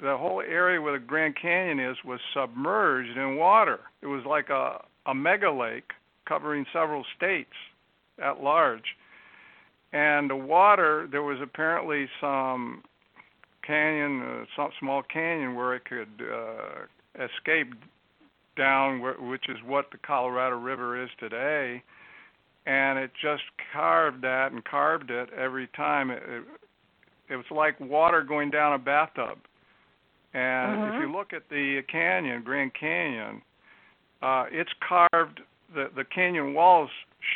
The whole area where the Grand Canyon is was submerged in water. It was like a, a mega lake covering several states at large. And the water, there was apparently some canyon, uh, some small canyon where it could uh, escape down, which is what the Colorado River is today. And it just carved that and carved it every time. It, it, it was like water going down a bathtub. And uh-huh. if you look at the canyon, Grand Canyon, uh, it's carved. The the canyon walls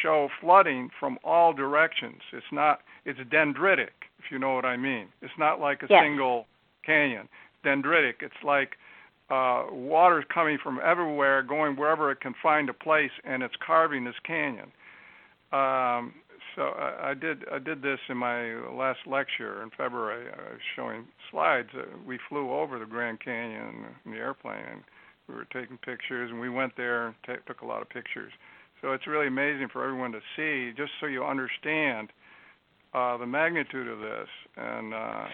show flooding from all directions. It's not it's dendritic, if you know what I mean. It's not like a yes. single canyon. Dendritic. It's like uh, water's coming from everywhere, going wherever it can find a place, and it's carving this canyon. Um, so I, I did I did this in my last lecture in February. I was showing slides. Uh, we flew over the Grand Canyon in the airplane, and we were taking pictures, and we went there and t- took a lot of pictures. So it's really amazing for everyone to see, just so you understand uh, the magnitude of this, and uh,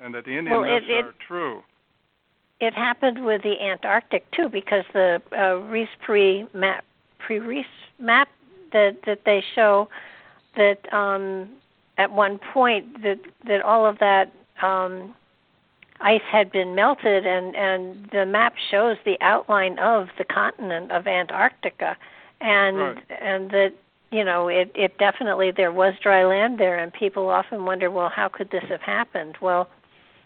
and that the Indian well, myths it, are true. It happened with the Antarctic too, because the uh, Reis Piri map Piri Reis map that that they show that um, at one point that that all of that um, ice had been melted, and and the map shows the outline of the continent of Antarctica and right. and that you know, it it definitely there was dry land there, and people often wonder, well, how could this have happened? Well,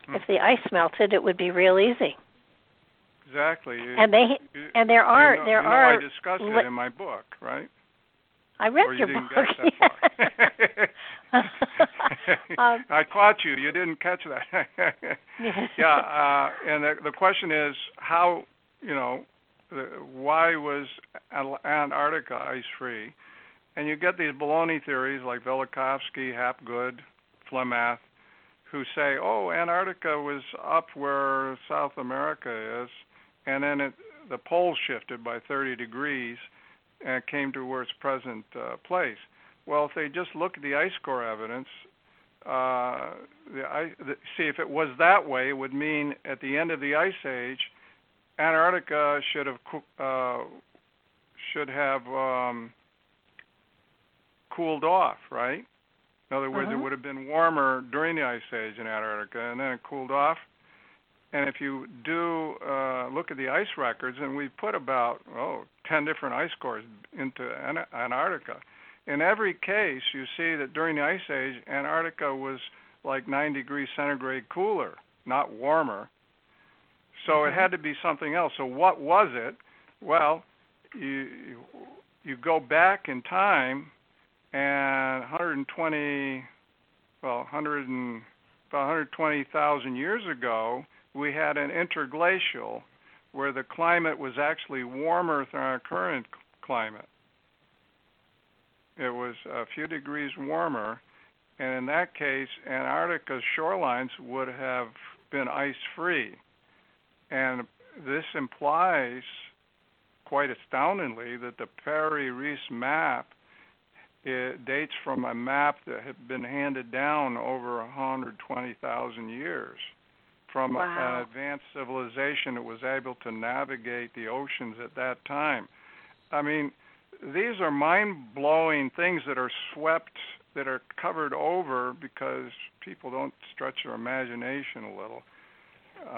Hmm. if the ice melted, it would be real easy. Exactly. And they and there are you know, there you know are. I discussed it in my book, right? I read or you your didn't book. get that far. Um, I caught you. You didn't catch that. yeah, uh, and the, the question is how you know the, why was Antarctica ice free? And you get these baloney theories like Velikovsky, Hapgood, Flem-Ath, who say, "Oh, Antarctica was up where South America is, and then it, the poles shifted by 30 degrees and came to where its present uh, place." Well, if they just look at the ice core evidence, uh, the, I, the, see if it was that way, it would mean at the end of the ice age, Antarctica should have uh, should have um, cooled off, right? In other words, Mhm. it would have been warmer during the ice age in Antarctica, and then it cooled off. And if you do uh, look at the ice records, and we put about oh ten different ice cores into An- Antarctica, in every case you see that during the ice age, Antarctica was like nine degrees centigrade cooler, not warmer. So it Mhm. had to be something else. So what was it? Well, you you, you go back in time, and 120, well, 100 and about 120,000 years ago, we had an interglacial where the climate was actually warmer than our current climate. It was a few degrees warmer, and in that case, Antarctica's shorelines would have been ice free. And this implies, quite astoundingly, that the Piri Reis map it dates from a map that had been handed down over 120,000 years from Wow. an advanced civilization that was able to navigate the oceans at that time. I mean, these are mind-blowing things that are swept that are covered over because people don't stretch their imagination a little.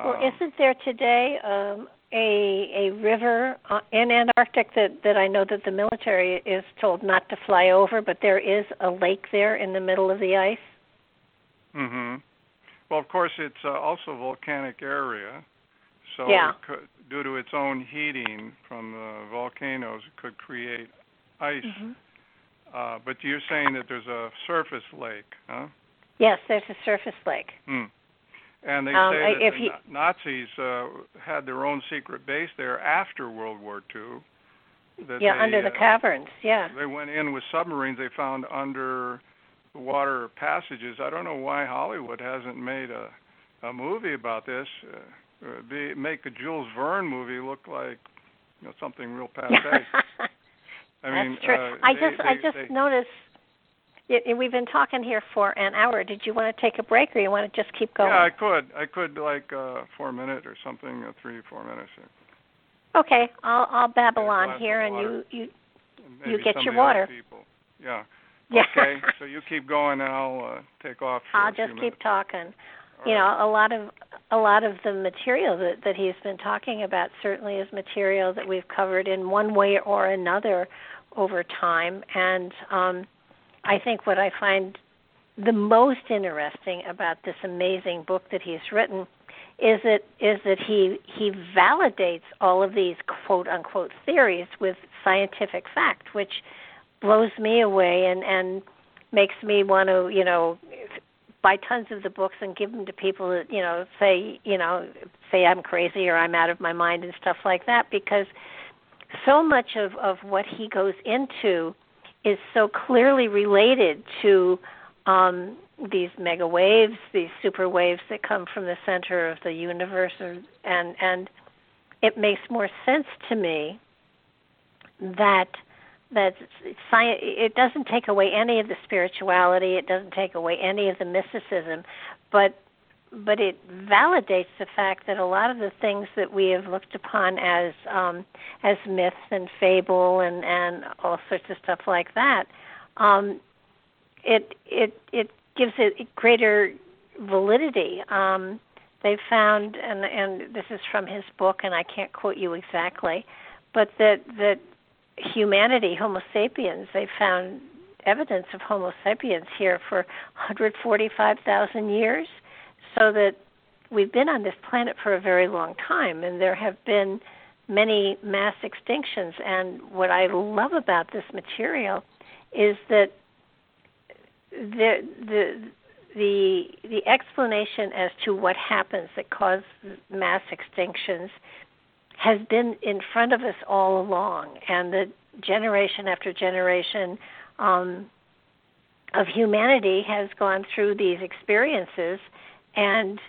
well, Um, isn't there today um, a a river uh, in Antarctic that that I know that the military is told not to fly over, but there is a lake there in the middle of the ice. hmm Well, of course, it's uh, also a volcanic area, so Yeah. it could, due to its own heating from the volcanoes, it could create ice. Mm-hmm. Uh, but you're saying that there's a surface lake, huh? Yes, there's a surface lake. Hmm. And they Um, say that if the Na- Nazis uh, had their own secret base there after World War II. That yeah, they, under the uh, caverns. Yeah. They went in with submarines they found under water passages. I don't know why Hollywood hasn't made a a movie about this. Uh, uh, be, make a Jules Verne movie look like you know something real passe. I mean, That's true. uh, I they- just I just they- noticed. We've been talking here for an hour. Did you want to take a break, or you want to just keep going? Yeah, I could. I could like uh, four minute or something, uh, three four minutes. okay, I'll I'll babble on here, and you you you get your of the other water. People. Yeah. Yeah. Okay. so you keep going, and I'll uh, take off. I'll just keep minutes. talking. All you right. know, a lot of a lot of the material that that he's been talking about certainly is material that we've covered in one way or another over time, and um, I think what I find the most interesting about this amazing book that he's written is that is that he he validates all of these quote unquote theories with scientific fact, which blows me away and and makes me want to you know buy tons of the books and give them to people that you know say you know say I'm crazy or I'm out of my mind and stuff like that because so much of of what he goes into is so clearly related to um these mega waves, these super waves that come from the center of the universe or, and and it makes more sense to me that that science it doesn't take away any of the spirituality it doesn't take away any of the mysticism but but it validates the fact that a lot of the things that we have looked upon as um as myths and fable and and all sorts of stuff like that um it it it gives it greater validity. Um they found and and this is from his book and I can't quote you exactly but that that humanity, Homo sapiens. They found evidence of Homo sapiens here for 145,000 years, so that we've been on this planet for a very long time, and there have been many mass extinctions. And what I love about this material is that the the the the explanation as to what happens that causes mass extinctions has been in front of us all along, and the generation after generation um, of humanity has gone through these experiences, and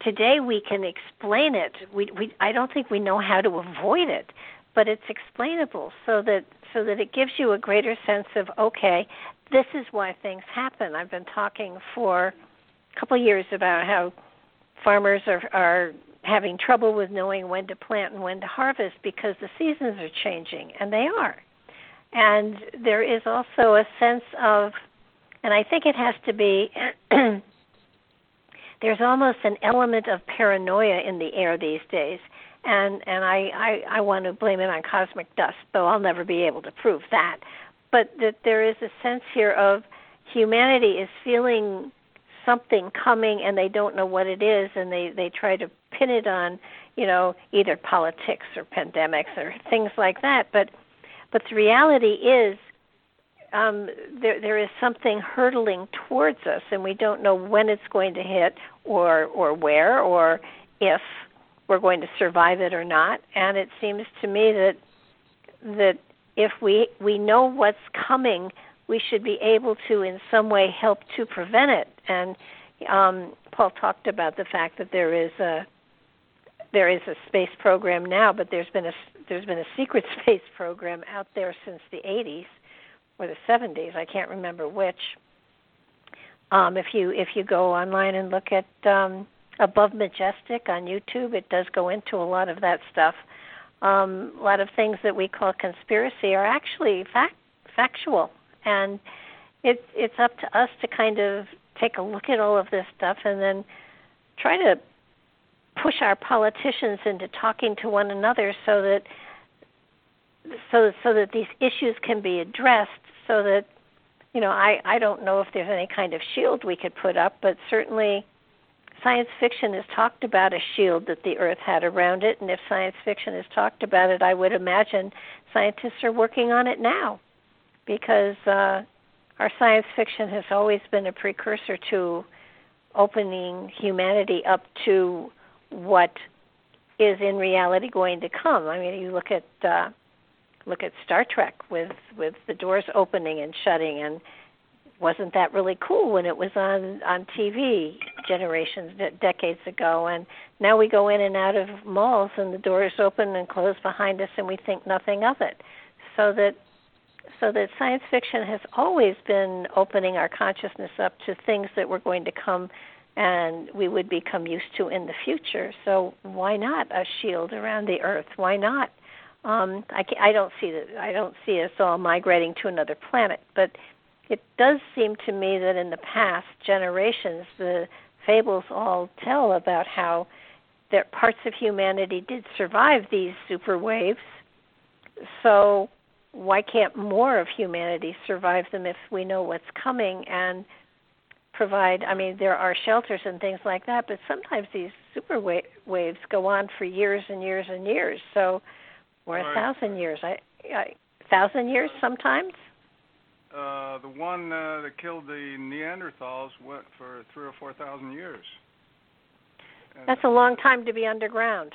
today we can explain it. We, we I don't think we know how to avoid it, but it's explainable so that so that it gives you a greater sense of okay, this is why things happen. I've been talking for a couple of years about how farmers are are having trouble with knowing when to plant and when to harvest because the seasons are changing, and they are. And there is also a sense of, and I think it has to be, there's almost an element of paranoia in the air these days. And and I, I I want to blame it on cosmic dust, though I'll never be able to prove that. But that there is a sense here of humanity is feeling something coming and they don't know what it is and they they try to pin it on you know either politics or pandemics or things like that. But but the reality is um, there there is something hurtling towards us and we don't know when it's going to hit or or where or if we're going to survive it or not. And it seems to me that that if we we know what's coming we should be able to in some way help to prevent it. And um, Paul talked about the fact that there is a there is a space program now, but there's been a there's been a secret space program out there since the 80s or the 70s. I can't remember which. Um, if you if you go online and look at um, Above Majestic on YouTube, it does go into a lot of that stuff. Um, a lot of things that we call conspiracy are actually fact, factual, and it's it's up to us to kind of take a look at all of this stuff and then try to push our politicians into talking to one another so that so so that these issues can be addressed so that you know I I don't know if there's any kind of shield we could put up but certainly science fiction has talked about a shield that the earth had around it and if science fiction has talked about it I would imagine scientists are working on it now because uh our science fiction has always been a precursor to opening humanity up to what is in reality going to come. I mean, you look at uh, look at Star Trek with with the doors opening and shutting, and wasn't that really cool when it was on on TV generations decades ago? And now we go in and out of malls, and the doors open and close behind us, and we think nothing of it. So that so that science fiction has always been opening our consciousness up to things that were going to come and we would become used to in the future. So why not a shield around the earth? Why not? Um, I, I don't see that. I don't see us all migrating to another planet, but it does seem to me that in the past generations, the fables all tell about how that parts of humanity did survive these super waves. So why can't more of humanity survive them if we know what's coming and provide i mean there are shelters and things like that but sometimes these super wa- waves go on for years and years and years. So or right. a thousand years. I a thousand years sometimes? uh the one uh, that killed the neanderthals went for three or four thousand years. And that's a long time to be underground.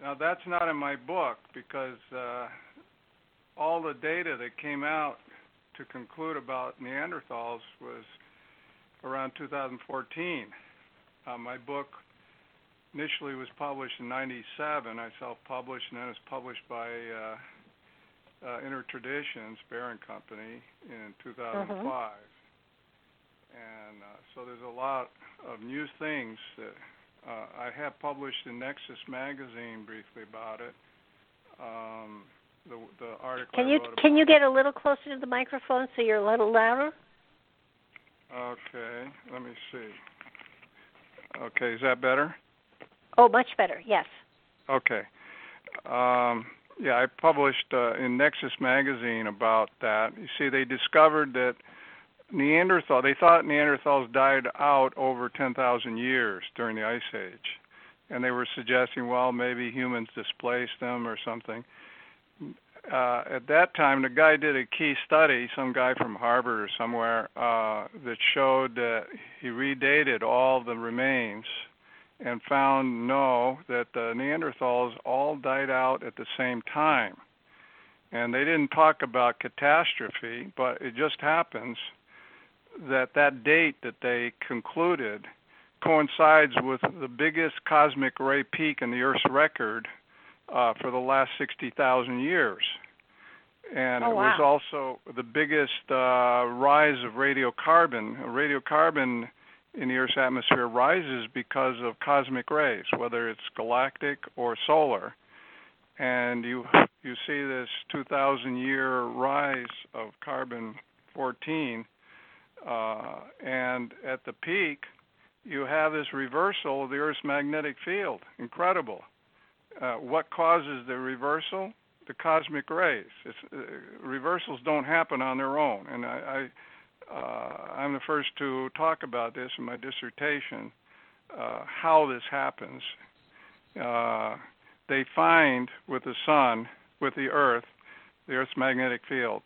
Now that's not in my book because uh all the data that came out to conclude about Neanderthals was around 2014. Uh, my book initially was published in '97. I self-published, and then it was published by uh, uh, Inner Traditions, Bear Company, in 2005. Mm-hmm. And uh, so there's a lot of new things that uh, I have published in Nexus magazine briefly about it. Um, the the article. Can you can you get a little closer to the microphone so you're a little louder? Okay, let me see. Okay, is that better? Oh, much better. Yes. Okay. Um, yeah, I published uh, in Nexus magazine about that. You see, they discovered that Neanderthal. They thought Neanderthals died out over 10,000 years during the Ice Age, and they were suggesting, well, maybe humans displaced them or something. Uh, at that time, the guy did a key study, some guy from Harvard or somewhere, uh, that showed that he redated all the remains and found no, that the Neanderthals all died out at the same time. And they didn't talk about catastrophe, but it just happens that that date that they concluded coincides with the biggest cosmic ray peak in the Earth's record uh, for the last 60,000 years. And oh, it wow. was also the biggest uh, rise of radiocarbon. Radiocarbon in the Earth's atmosphere rises because of cosmic rays, whether it's galactic or solar. And you you see this 2,000 year rise of carbon 14, uh, and at the peak, you have this reversal of the Earth's magnetic field. Incredible. Uh, what causes the reversal? The cosmic rays. Uh, reversals don't happen on their own, and I, I uh, I'm the first to talk about this in my dissertation, uh, how this happens. Uh, they find with the sun, with the Earth, the Earth's magnetic field,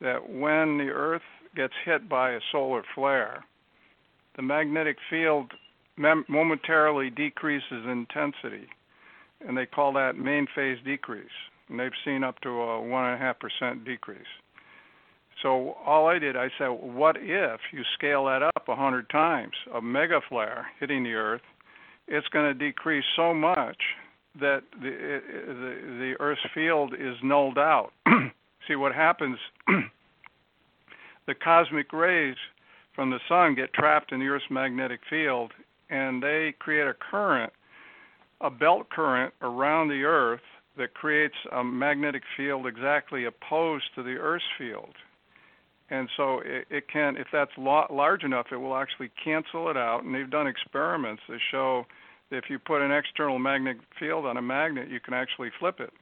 that when the Earth gets hit by a solar flare, the magnetic field momentarily decreases intensity, and they call that main phase decrease. And they've seen up to a one and a half percent decrease. So all I did, I said, what if you scale that up a hundred times? A mega flare hitting the Earth, it's going to decrease so much that the the, the Earth's field is nulled out. See what happens? the cosmic rays from the sun get trapped in the Earth's magnetic field, and they create a current, a belt current around the Earth that creates a magnetic field exactly opposed to the Earth's field. And so it, it can, if that's large enough, it will actually cancel it out. And they've done experiments that show that if you put an external magnetic field on a magnet, you can actually flip it.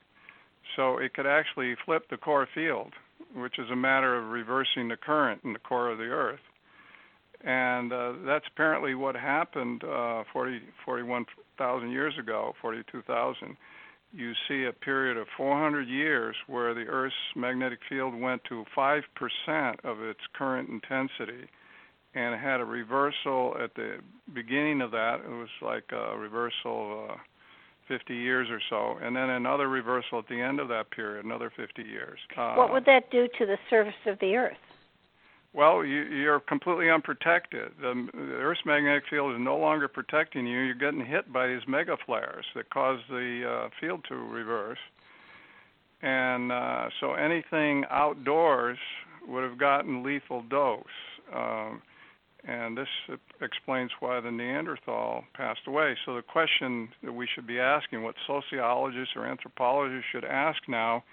So it could actually flip the core field, which is a matter of reversing the current in the core of the Earth and uh, that's apparently what happened uh, 40, 41,000 years ago, 42,000. You see a period of 400 years where the Earth's magnetic field went to 5% of its current intensity and had a reversal at the beginning of that. It was like a reversal of uh, 50 years or so, and then another reversal at the end of that period, another 50 years. Uh, what would that do to the surface of the Earth? Well, you, you're completely unprotected. The, the Earth's magnetic field is no longer protecting you. You're getting hit by these mega flares that cause the uh, field to reverse. And uh, so anything outdoors would have gotten lethal dose. Um, and this explains why the Neanderthal passed away. So the question that we should be asking, what sociologists or anthropologists should ask now,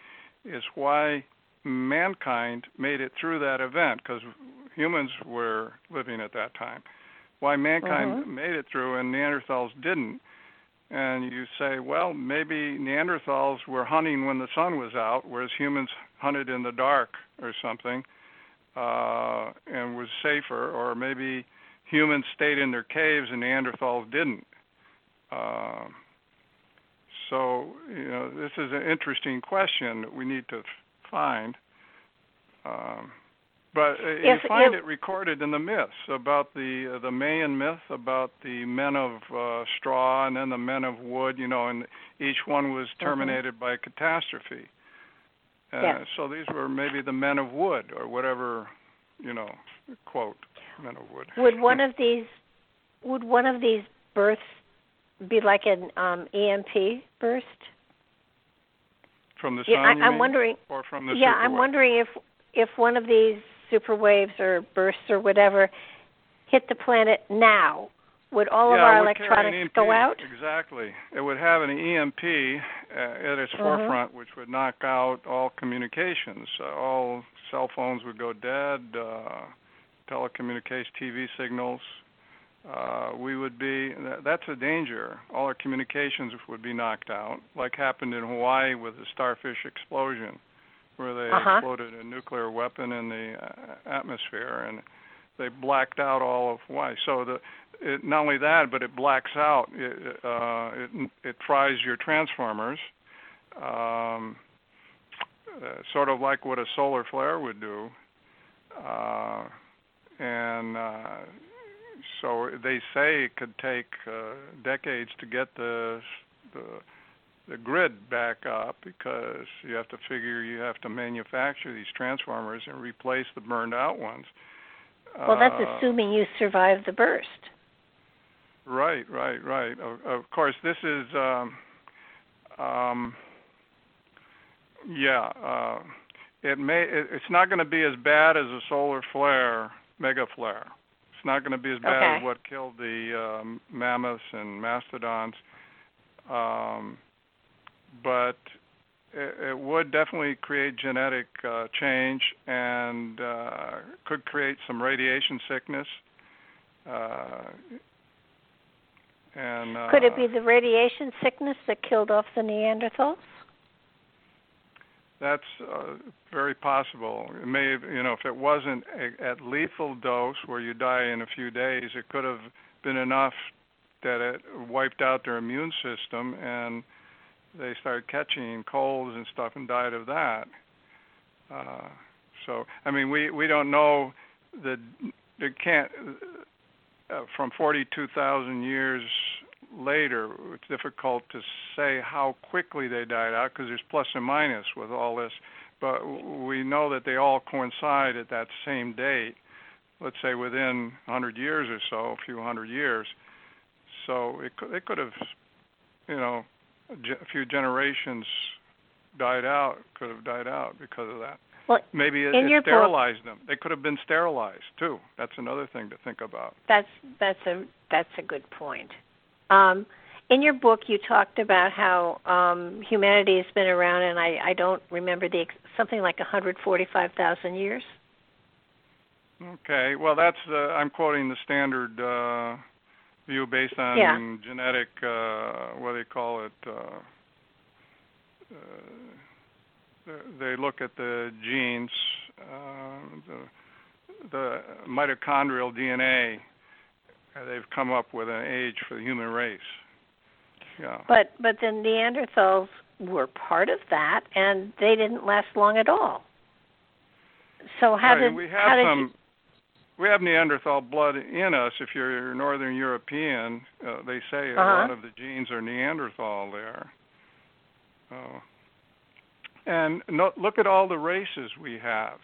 is why mankind made it through that event because humans were living at that time. Why mankind uh-huh. made it through and Neanderthals didn't. And you say, well, maybe Neanderthals were hunting when the sun was out, whereas humans hunted in the dark or something, uh, and was safer. Or maybe humans stayed in their caves and Neanderthals didn't. Uh, so, you know, this is an interesting question that we need to find. Um, but uh, you find it recorded in the myths about the uh, the Mayan myth about the men of uh, straw and then the men of wood. You know, and each one was mm-hmm. terminated mm-hmm. by a catastrophe. Uh, yes. So these were maybe the men of wood or whatever, you know, quote men of wood. Would one of these would one of these births be like an um, EMP burst? From the sun, yeah, I, am wondering. Or from the yeah, I'm wondering if if one of these super waves or bursts or whatever hit the planet now, would all yeah, of our electronics go out? Exactly. It would have an EMP uh, at its mm-hmm. forefront, which would knock out all communications. Uh, all cell phones would go dead, uh, telecommunications, TV signals, uh, we would be that's a danger. All our communications would be knocked out, like happened in Hawaii with the starfish explosion, where they uh-huh. exploded a nuclear weapon in the uh, atmosphere and they blacked out all of Hawaii. So the it, not only that, but it blacks out. It uh, it, it fries your transformers, um, uh, sort of like what a solar flare would do. Uh, and uh, so they say it could take uh, decades to get the the the grid back up because you have to figure you have to manufacture these transformers and replace the burned out ones. Well, that's uh, assuming you survive the burst. Right, right, right. Of, of course, this is, um, um, yeah. Uh, it may. It, it's not going to be as bad as a solar flare, mega flare. It's not going to be as bad okay. as what killed the um, mammoths and mastodons, um, but it, it would definitely create genetic uh, change and uh, could create some radiation sickness. Uh, and uh, Could it be the radiation sickness that killed off the Neanderthals? That's uh, very possible. It may have, you know, if it wasn't a, at lethal dose where you die in a few days, it could have been enough that it wiped out their immune system and they started catching colds and stuff and died of that. Uh, so, I mean, we we don't know the it can't uh, from 42,000 years later, it's difficult to say how quickly they died out because there's plus and minus with all this. But we know that they all coincide at that same date, let's say within 100 years or so, a few hundred years. So it could, it could have, you know, a few generations died out, could have died out because of that. Well, maybe it, it sterilized them. They could have been sterilized too. That's another thing to think about. That's that's a that's a good point. Um, in your book, you talked about how um, humanity has been around, and I, I don't remember the something like 145,000 years. Okay, well, that's uh, I'm quoting the standard uh, view based on Yeah. genetic. Uh, what do they call it? Uh, uh, they look at the genes, uh, the, the mitochondrial DNA. Uh, they've come up with an age for the human race. Yeah. But but the Neanderthals were part of that, and they didn't last long at all. So how Right, did we have how did some you, we have Neanderthal blood in us. If you're Northern European, uh, they say a Uh-huh. lot of the genes are Neanderthal there. Uh, and no, look at all the races we have.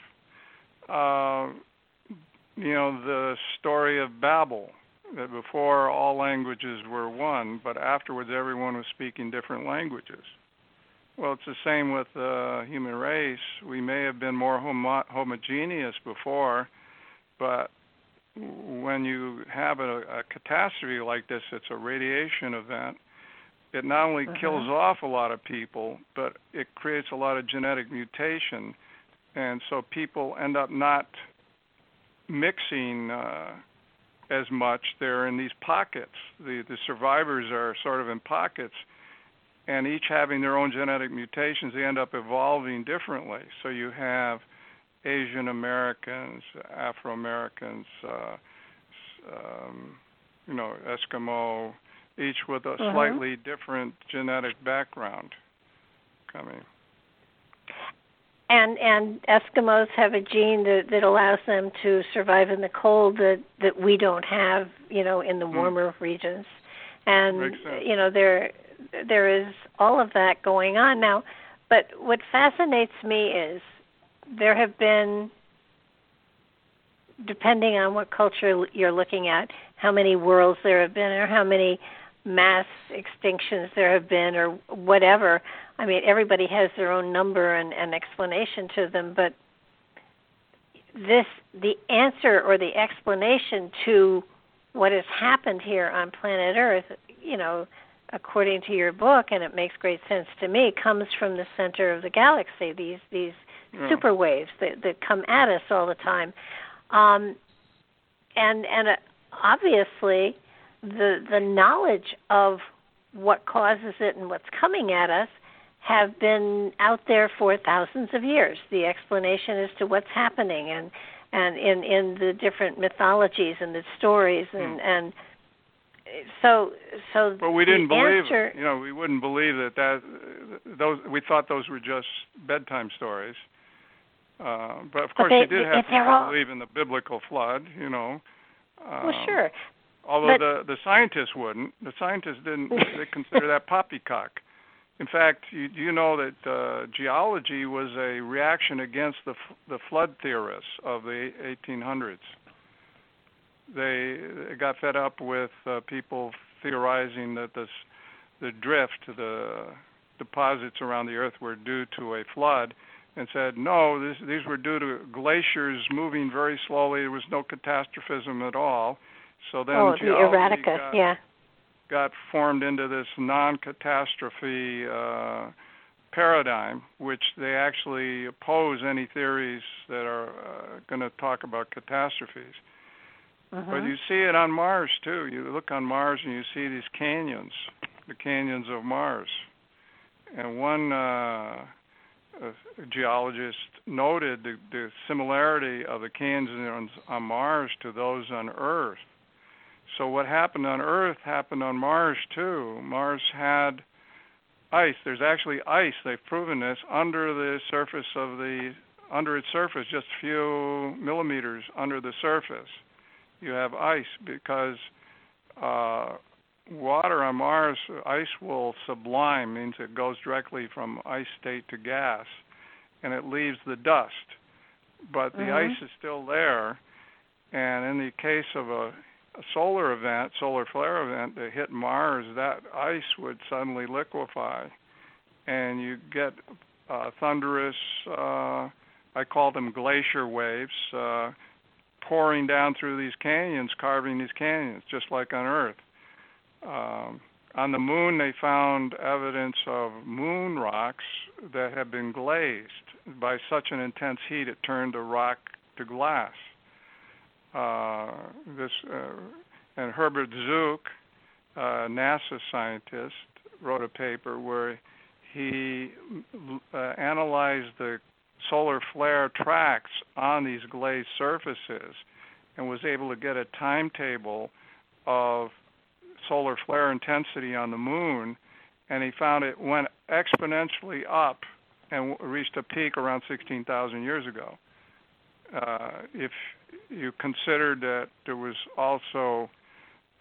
Uh, you know the story of Babel. That before all languages were one, but afterwards everyone was speaking different languages. Well, it's the same with the human race. We may have been more homo- homogeneous before, but when you have a, a catastrophe like this, it's a radiation event. It not only Mhm. kills off a lot of people, but it creates a lot of genetic mutation, and so people end up not mixing uh, as much. They're in these pockets. The the survivors are sort of in pockets, and each having their own genetic mutations, they end up evolving differently. So you have Asian Americans, Afro Americans, uh, um, you know, Eskimo, each with a Mhm. slightly different genetic background coming. And and Eskimos have a gene that that allows them to survive in the cold that that we don't have, you know, in the Hmm. warmer regions. And you know there there is all of that going on now. But what fascinates me is there have been depending on what culture you're looking at, how many worlds there have been or how many mass extinctions there have been or whatever. I mean, everybody has their own number and, and explanation to them, but this the answer or the explanation to what has happened here on planet Earth, you know, according to your book, and it makes great sense to me, comes from the center of the galaxy. These these Yeah. super waves that that come at us all the time, um, and and a, obviously the the knowledge of what causes it and what's coming at us have been out there for thousands of years. The explanation as to what's happening and and in in the different mythologies and the stories and Hmm. and so so But we didn't believe, answer, it. you know, we wouldn't believe that that those we thought those were just bedtime stories. Uh, but of But course, they- you did have to all- believe in the biblical flood, you know. well Um, sure Although but- the the scientists wouldn't. The scientists didn't. they consider that poppycock. In fact, you, you know that uh, geology was a reaction against the f- the flood theorists of the 1800s. They, got fed up with uh, people theorizing that this the drift, the deposits around the Earth were due to a flood, and said no, this, these were due to glaciers moving very slowly. There was no catastrophism at all. So then oh the erratica got, yeah got formed into this non-catastrophe uh, paradigm, which they actually oppose any theories that are uh, going to talk about catastrophes. But Mhm. you see it on Mars too. You look on Mars and you see these canyons, the canyons of Mars. And one uh, uh, geologist noted the, the similarity of the canyons on Mars to those on Earth. So what happened on Earth happened on Mars too. Mars had ice. There's actually ice. They've proven this under the surface of the under its surface, just a few millimeters under the surface. You have ice because uh, water on Mars, ice will sublime, means it goes directly from ice state to gas, and it leaves the dust. But the Mhm. ice is still there, and in the case of a solar event, solar flare event that hit Mars, that ice would suddenly liquefy, and you get uh, thunderous. Uh, I call them glacier waves. Uh, pouring down through these canyons, carving these canyons, just like on Earth. Um, on the moon, they found evidence of moon rocks that had been glazed. By such an intense heat, it turned the rock to glass. Uh, this uh, and Herbert Zook, a NASA scientist, wrote a paper where he uh, analyzed the solar flare tracks on these glazed surfaces and was able to get a timetable of solar flare intensity on the moon and he found it went exponentially up and reached a peak around 16,000 years ago. Uh, if you considered that there was also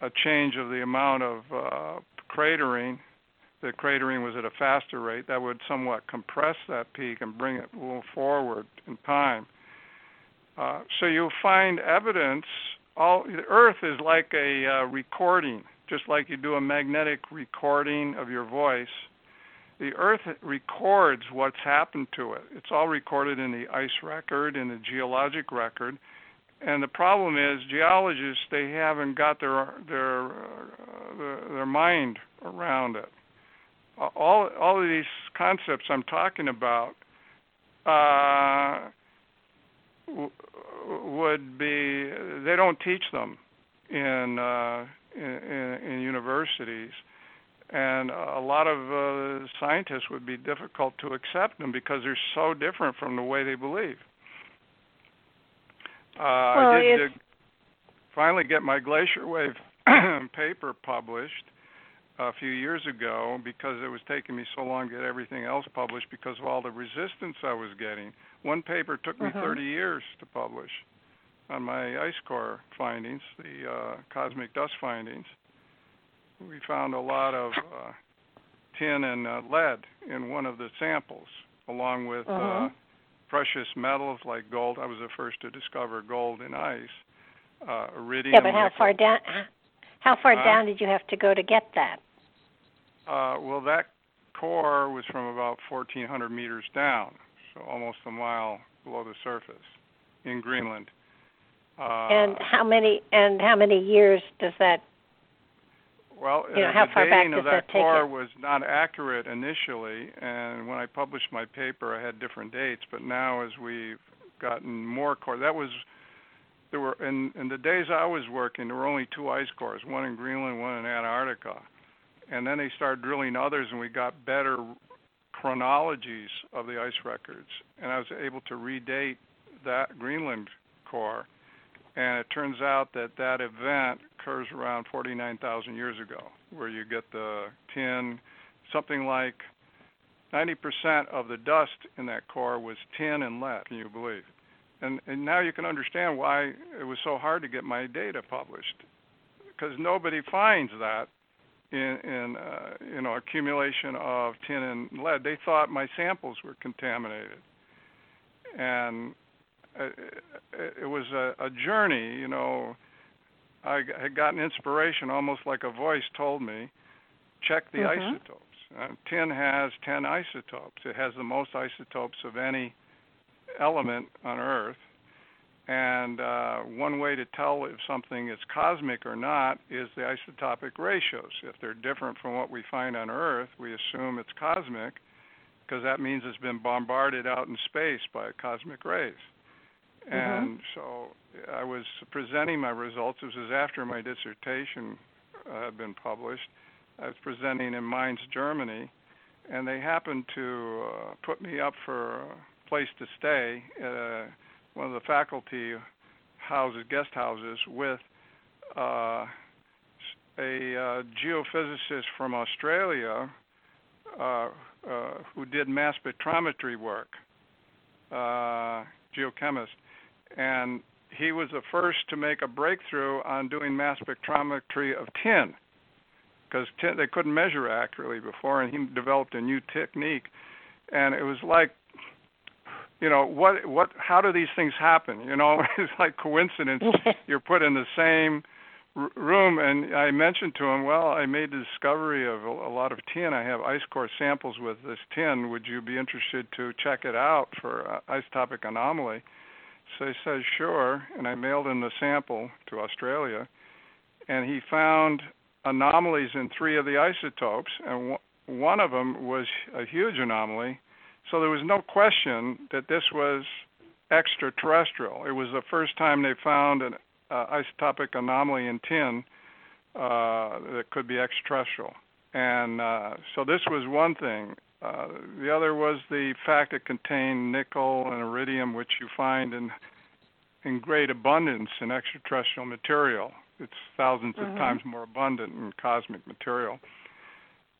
a change of the amount of uh, cratering the cratering was at a faster rate, that would somewhat compress that peak and bring it a little forward in time. Uh, so you'll find evidence. All the Earth is like a uh, recording, just like you do a magnetic recording of your voice. The Earth records what's happened to it. It's all recorded in the ice record, in the geologic record. And the problem is, geologists they haven't got their their uh, their, their mind around it all all of these concepts I'm talking about uh, w- would be they don't teach them in, uh, in in universities, and a lot of uh, scientists would be difficult to accept them because they're so different from the way they believe. Uh, Well, I did uh, finally get my glacier wave paper published a few years ago because it was taking me so long to get everything else published because of all the resistance I was getting. One paper took me Mhm. 30 years to publish on my ice core findings, the uh, cosmic dust findings. We found a lot of uh, tin and uh, lead in one of the samples, along with uh, Mhm. Precious metals like gold. I was the first to discover gold in ice. Uh, iridium. yeah but how nickel. far down how far Huh? down did you have to go to get that Uh, well, that core was from about 1,400 meters down, so almost a mile below the surface in Greenland. Uh, and how many and how many years does that well, you know, uh, the dating of that that take core was not accurate initially, and when I published my paper, I had different dates. But now, as we've gotten more core, that was there were in in the days I was working, there were only two ice cores, one in Greenland, one in Antarctica, and then they started drilling others, and we got better chronologies of the ice records, and I was able to redate that Greenland core, and it turns out that that event occurs around 49,000 years ago, where you get the tin, something like 90% of the dust in that core was tin and lead. Can you believe? And, and now you can understand why it was so hard to get my data published, because nobody finds that in, in uh, you know accumulation of tin and lead. They thought my samples were contaminated, and it, was a, a journey. You know, I had gotten inspiration, almost like a voice told me, check the mm-hmm. isotopes. Uh, tin has 10 isotopes. It has the most isotopes of any element on Earth. And uh, one way to tell if something is cosmic or not is the isotopic ratios. If they're different from what we find on Earth, we assume it's cosmic because that means it's been bombarded out in space by cosmic rays. Mm-hmm. And so I was presenting my results. This was after my dissertation uh, had been published. I was presenting in Mainz, Germany, and they happened to uh, put me up for a place to stay. Uh, one of the faculty houses, guest houses, with uh, a uh, geophysicist from Australia uh, who did mass spectrometry work, geochemist, and he was the first to make a breakthrough on doing mass spectrometry of tin because they couldn't measure accurately before, and he developed a new technique, and it was like you know what what how do these things happen? You know it's like coincidence. You're put in the same r- room. And i mentioned to him well i made the discovery of a, a lot of tin. I have ice core samples with this tin. Would you be interested to check it out for uh, isotopic anomaly so he says sure and i mailed him the sample to australia and he found anomalies in three of the isotopes and one of them was a huge anomaly so there was no question that this was extraterrestrial. It was the first time they found an uh, isotopic anomaly in tin uh, that could be extraterrestrial. And uh, so this was one thing. Uh, the other was the fact it contained nickel and iridium, which you find in in great abundance in extraterrestrial material. It's 1000s mm-hmm. of times more abundant in cosmic material.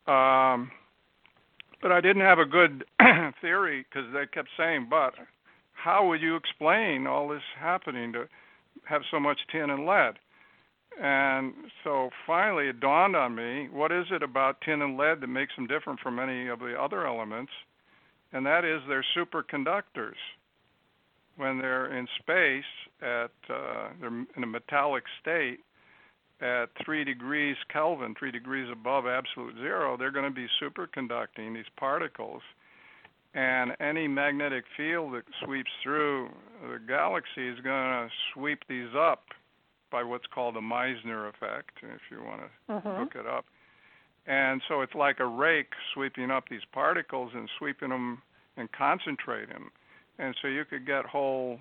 Um, but I didn't have a good theory because they kept saying, "But how would you explain all this happening to have so much tin and lead?" And so finally, it dawned on me: what is it about tin and lead that makes them different from any of the other elements? And that is they're superconductors. When they're in space, at uh, they're in a metallic state, at 3 degrees Kelvin, 3 degrees above absolute zero, they're going to be superconducting these particles. And any magnetic field that sweeps through the galaxy is going to sweep these up by what's called a Meissner effect, if you want to mm-hmm. look it up. And so it's like a rake sweeping up these particles and sweeping them and concentrating them. And so you could get whole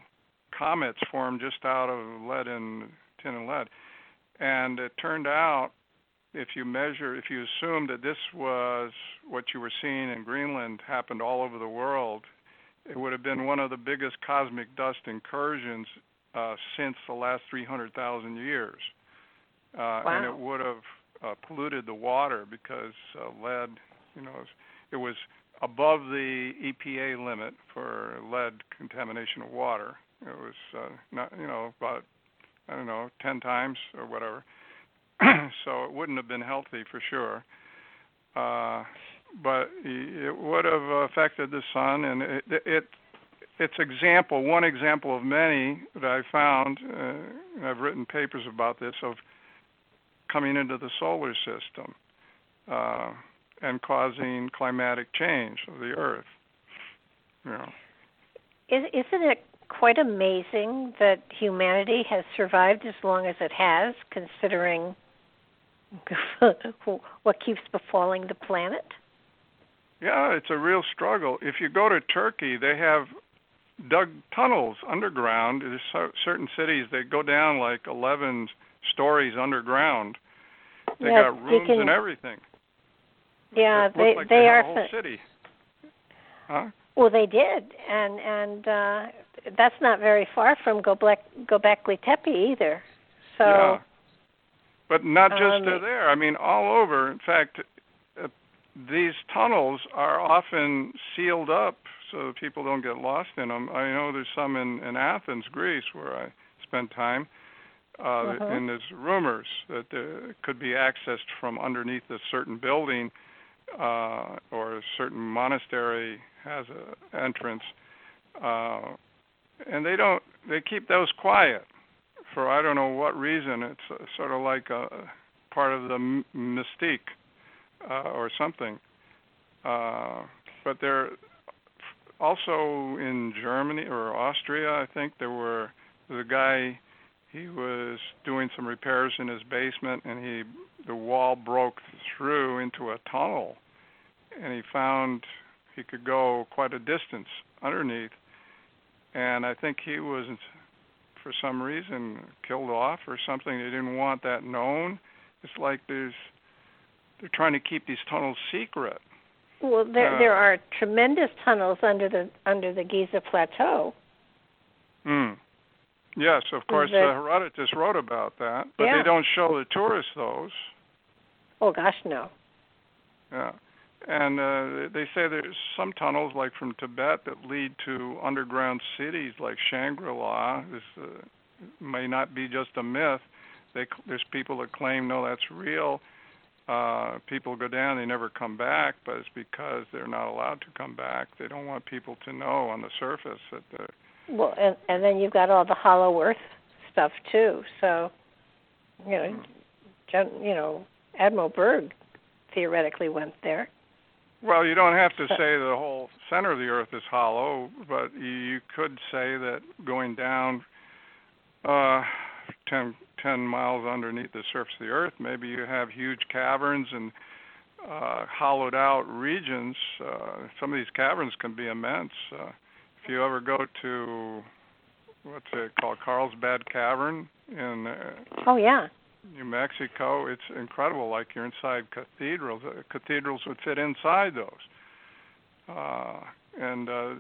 comets formed just out of lead and tin and lead. And it turned out, if you measure, if you assume that this was what you were seeing in Greenland happened all over the world, it would have been one of the biggest cosmic dust incursions uh, since the last 300,000 years. Uh, wow. And it would have uh, polluted the water because uh, lead, you know, it was above the EPA limit for lead contamination of water. It was uh, not, you know, about I don't know, 10 times or whatever. so it wouldn't have been healthy for sure. Uh, but it would have affected the sun, and it, it it's example one example of many that I found. Uh, I've written papers about this of coming into the solar system uh, and causing climatic change of the Earth. You know. Is, isn't it quite amazing that humanity has survived as long as it has, considering what keeps befalling the planet? Yeah, it's a real struggle. If you go to Turkey, they have dug tunnels underground. There's certain cities that go down like 11 stories underground. They yeah, got rooms can, and everything. Yeah, it they like they, they are. whole city. Huh? Well, they did, and and uh that's not very far from Gobek Gobekli Tepe either. So. Yeah. But not just um, there. I mean, all over. In fact, uh, these tunnels are often sealed up so people don't get lost in them. I know there's some in, in Athens, Greece, where I spent time. Uh, uh-huh. And there's rumors that there could be accessed from underneath a certain building uh, or a certain monastery has a entrance. Uh, and they don't. They keep those quiet for I don't know what reason. It's uh, sort of like a part of the m- mystique uh, or something. Uh, but they're also in Germany or Austria, I think there were the guy. He was doing some repairs in his basement, and he the wall broke through into a tunnel, and he found he could go quite a distance underneath. And I think he was, for some reason, killed off or something. They didn't want that known. It's like there's they're trying to keep these tunnels secret. Well, there Uh, there are tremendous tunnels under the under the Giza plateau. Hmm. Yes, of course, that- uh, Herodotus wrote about that, but Yeah. they don't show the tourists those. Oh gosh, no. Yeah. And uh, they say there's some tunnels, like from Tibet, that lead to underground cities like Shangri-La. This uh, may not be just a myth. They, there's people that claim no, that's real. Uh, people go down, they never come back, but it's because they're not allowed to come back. They don't want people to know on the surface that the Well, and and then you've got all the Hollow Earth stuff too. So, you know, Gen, you know, Admiral Byrd theoretically went there. Well, you don't have to say the whole center of the Earth is hollow, but you could say that going down uh, 10, 10 miles underneath the surface of the Earth, maybe you have huge caverns and uh, hollowed out regions. Uh, some of these caverns can be immense. Uh, if you ever go to what's it called, Carlsbad Cavern in uh, Oh yeah. New Mexico, it's incredible. Like you're inside cathedrals. Uh, cathedrals would fit inside those. Uh, and uh,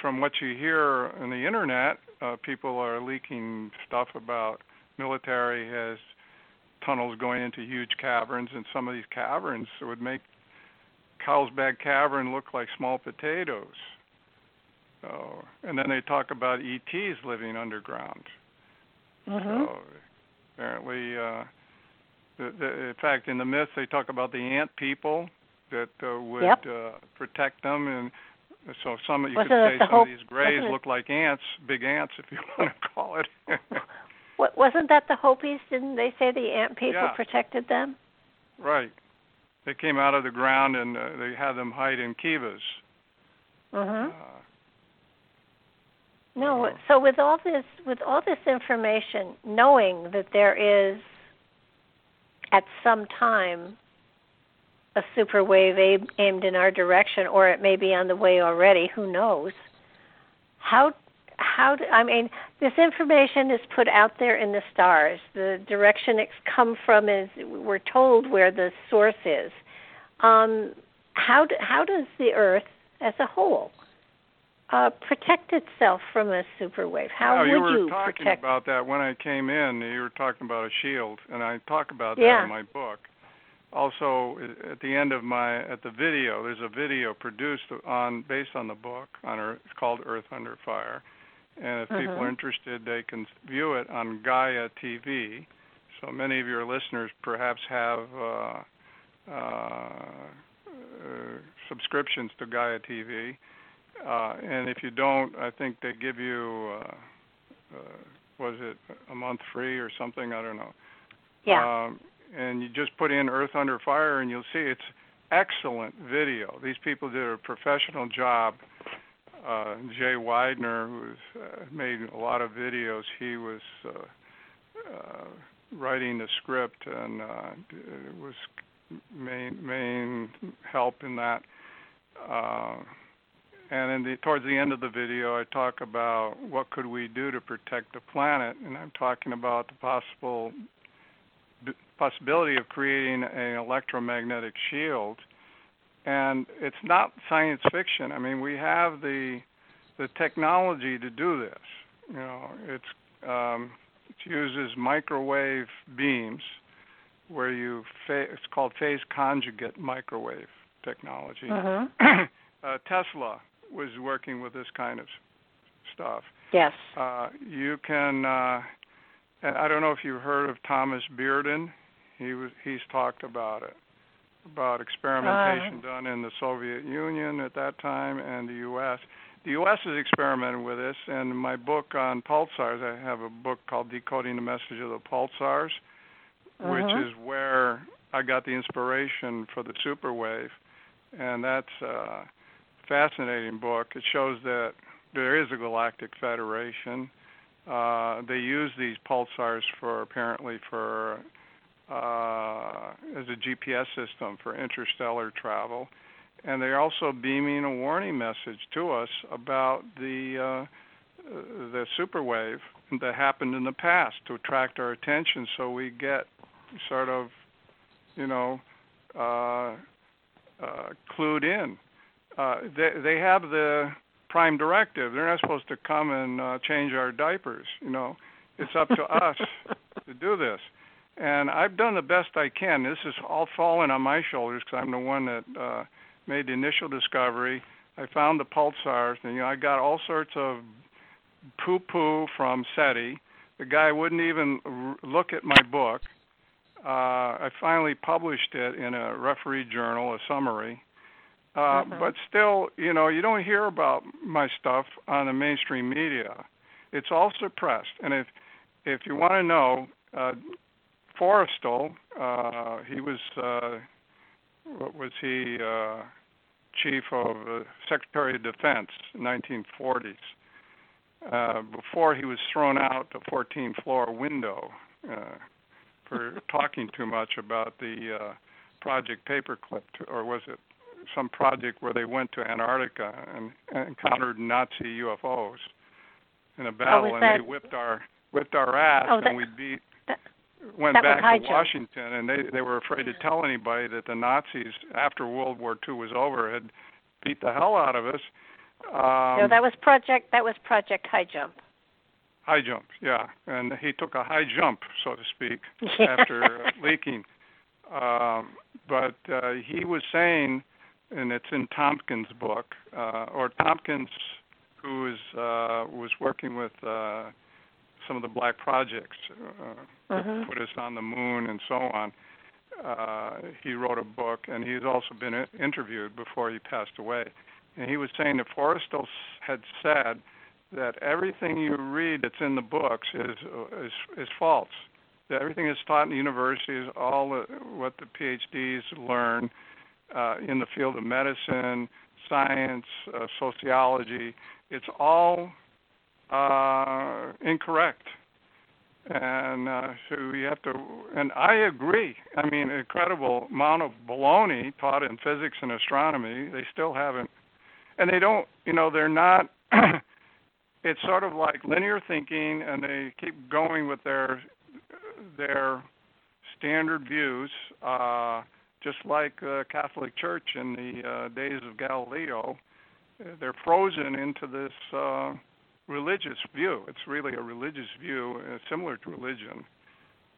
from what you hear on the internet, uh, people are leaking stuff about military has tunnels going into huge caverns, and some of these caverns would make Carlsbad Cavern look like small potatoes. So, and then they talk about ETs living underground. Mhm. So apparently, uh, the, the, in fact, in the myth they talk about the ant people that uh, would Yep. uh, protect them, and so some you Wasn't could say some Hope- of these grays look like ants, big ants, if you want to call it. Wasn't that the Hopis? Didn't they say the ant people Yeah. protected them? right. They came out of the ground and uh, they had them hide in kivas. Mhm. Uh, No, Uh, so with all this with all this information, knowing that there is at some time a super wave aimed in our direction or it may be on the way already, who knows. How how do, I mean this information is put out there in the stars. The direction it's come from is we're told where the source is. Um, how do, how does the earth as a whole uh, protect itself from a super wave? How yeah, would you were you talking protect? about that when I came in. You were talking about a shield, and I talk about that Yeah. in my book. Also, at the end of my at the video, there's a video produced on based on the book on Earth. It's called Earth Under Fire, and if people Mhm. are interested, they can view it on Gaia TV. So many of your listeners perhaps have uh, uh, uh, subscriptions to Gaia TV. Uh, and if you don't, I think they give you, uh, uh, was it a month free or something? I don't know. yeah. Um, and you just put in Earth Under Fire, and you'll see it's excellent video. These people did a professional job. Uh, Jay Weidner, who's uh, made a lot of videos, he was uh, uh, writing the script and uh, was main main help in that. Uh, and in the, towards the end of the video, I talk about what could we do to protect the planet, and I'm talking about the possible possibility of creating an electromagnetic shield. And it's not science fiction. I mean, we have the the technology to do this. You know, it's um, it uses microwave beams, where you fa- it's called phase conjugate microwave technology. Uh-huh. uh, Tesla was working with this kind of stuff. Yes. Uh, you can. Uh, and I don't know if you've heard of Thomas Bearden. He was he's talked about it, about experimentation uh, done in the Soviet Union at that time and the U.S. The U.S. has experimented with this, and my book on pulsars, I have a book called Decoding the Message of the Pulsars, uh-huh. which is where I got the inspiration for the superwave, and that's a fascinating book. It shows that there is a galactic federation. Uh, they use these pulsars for apparently for uh, as a GPS system for interstellar travel, and they're also beaming a warning message to us about the uh, the superwave that happened in the past to attract our attention, so we get sort of, you know, uh, uh, clued in. Uh, they they have the prime directive. They're not supposed to come and uh, change our diapers. You know, it's up to us to do this and I've done the best I can. This is all falling on my shoulders because I'm the one that uh, made the initial discovery. I found the pulsars, and you know, I got all sorts of poo-poo from SETI. The guy wouldn't even r- look at my book. Uh, I finally published it in a referee journal, a summary. Uh, mm-hmm. But still, you know, you don't hear about my stuff on the mainstream media. It's all suppressed. And if if you want to know, uh, Forrestal, uh, he was uh, what was he? Uh, chief of uh, Secretary of Defense, 1940s. Uh, before he was thrown out the 14th floor window uh, for talking too much about the uh, Project Paperclip, or was it some project where they went to Antarctica and, and encountered Nazi UFOs in a battle, oh, and that... they whipped our whipped our ass, oh, that... and we beat went that back to Washington, and they they were afraid to tell anybody that the Nazis, after World War II was over, had beat the hell out of us. Um, no, that was project. That was Project High Jump. High jump, yeah, and he took a high jump, so to speak, after uh, leaking. Um, but uh, he was saying, and it's in Tompkins' book, uh, or Tompkins, who is uh, was working with. Uh, some of the black projects uh, uh-huh. put us on the moon and so on. Uh, he wrote a book, and he's also been interviewed before he passed away. And he was saying that Forrestal had said that everything you read that's in the books is is, is false. That everything that's taught in the universities, all the, what the PhDs learn uh, in the field of medicine, science, uh, sociology, it's all uh, incorrect. And uh, so we have to, and I agree. I mean, incredible amount of baloney taught in physics and astronomy. They still haven't, and they don't. You know, they're not. it's sort of like linear thinking, and they keep going with their their standard views, uh, just like the Catholic Church in the uh, days of Galileo. They're frozen into this. Uh, religious view. It's really a religious view, uh, similar to religion.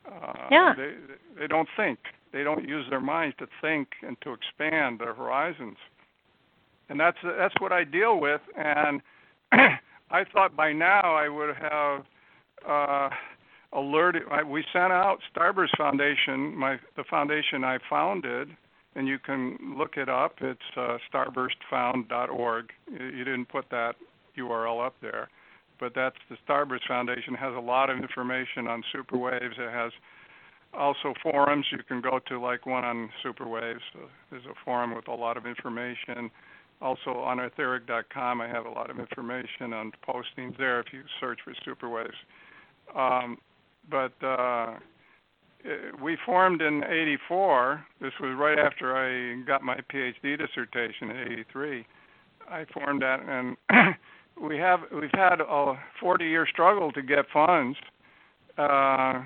Uh, yeah. They they don't think. They don't use their minds to think and to expand their horizons. And that's that's what I deal with. And I thought by now I would have uh, alerted. I, we sent out Starburst Foundation, my the foundation I founded, and you can look it up. It's uh, starburstfound.org. You, you didn't put that URL up there but that's the Starburst Foundation has a lot of information on superwaves. It has also forums you can go to, like one on superwaves. There's a forum with a lot of information. Also on etheric.com, I have a lot of information on postings there if you search for superwaves. Um, but uh, we formed in '84. This was right after I got my PhD dissertation in '83 I formed that, and we have we've had a 40 year struggle to get funds. Uh,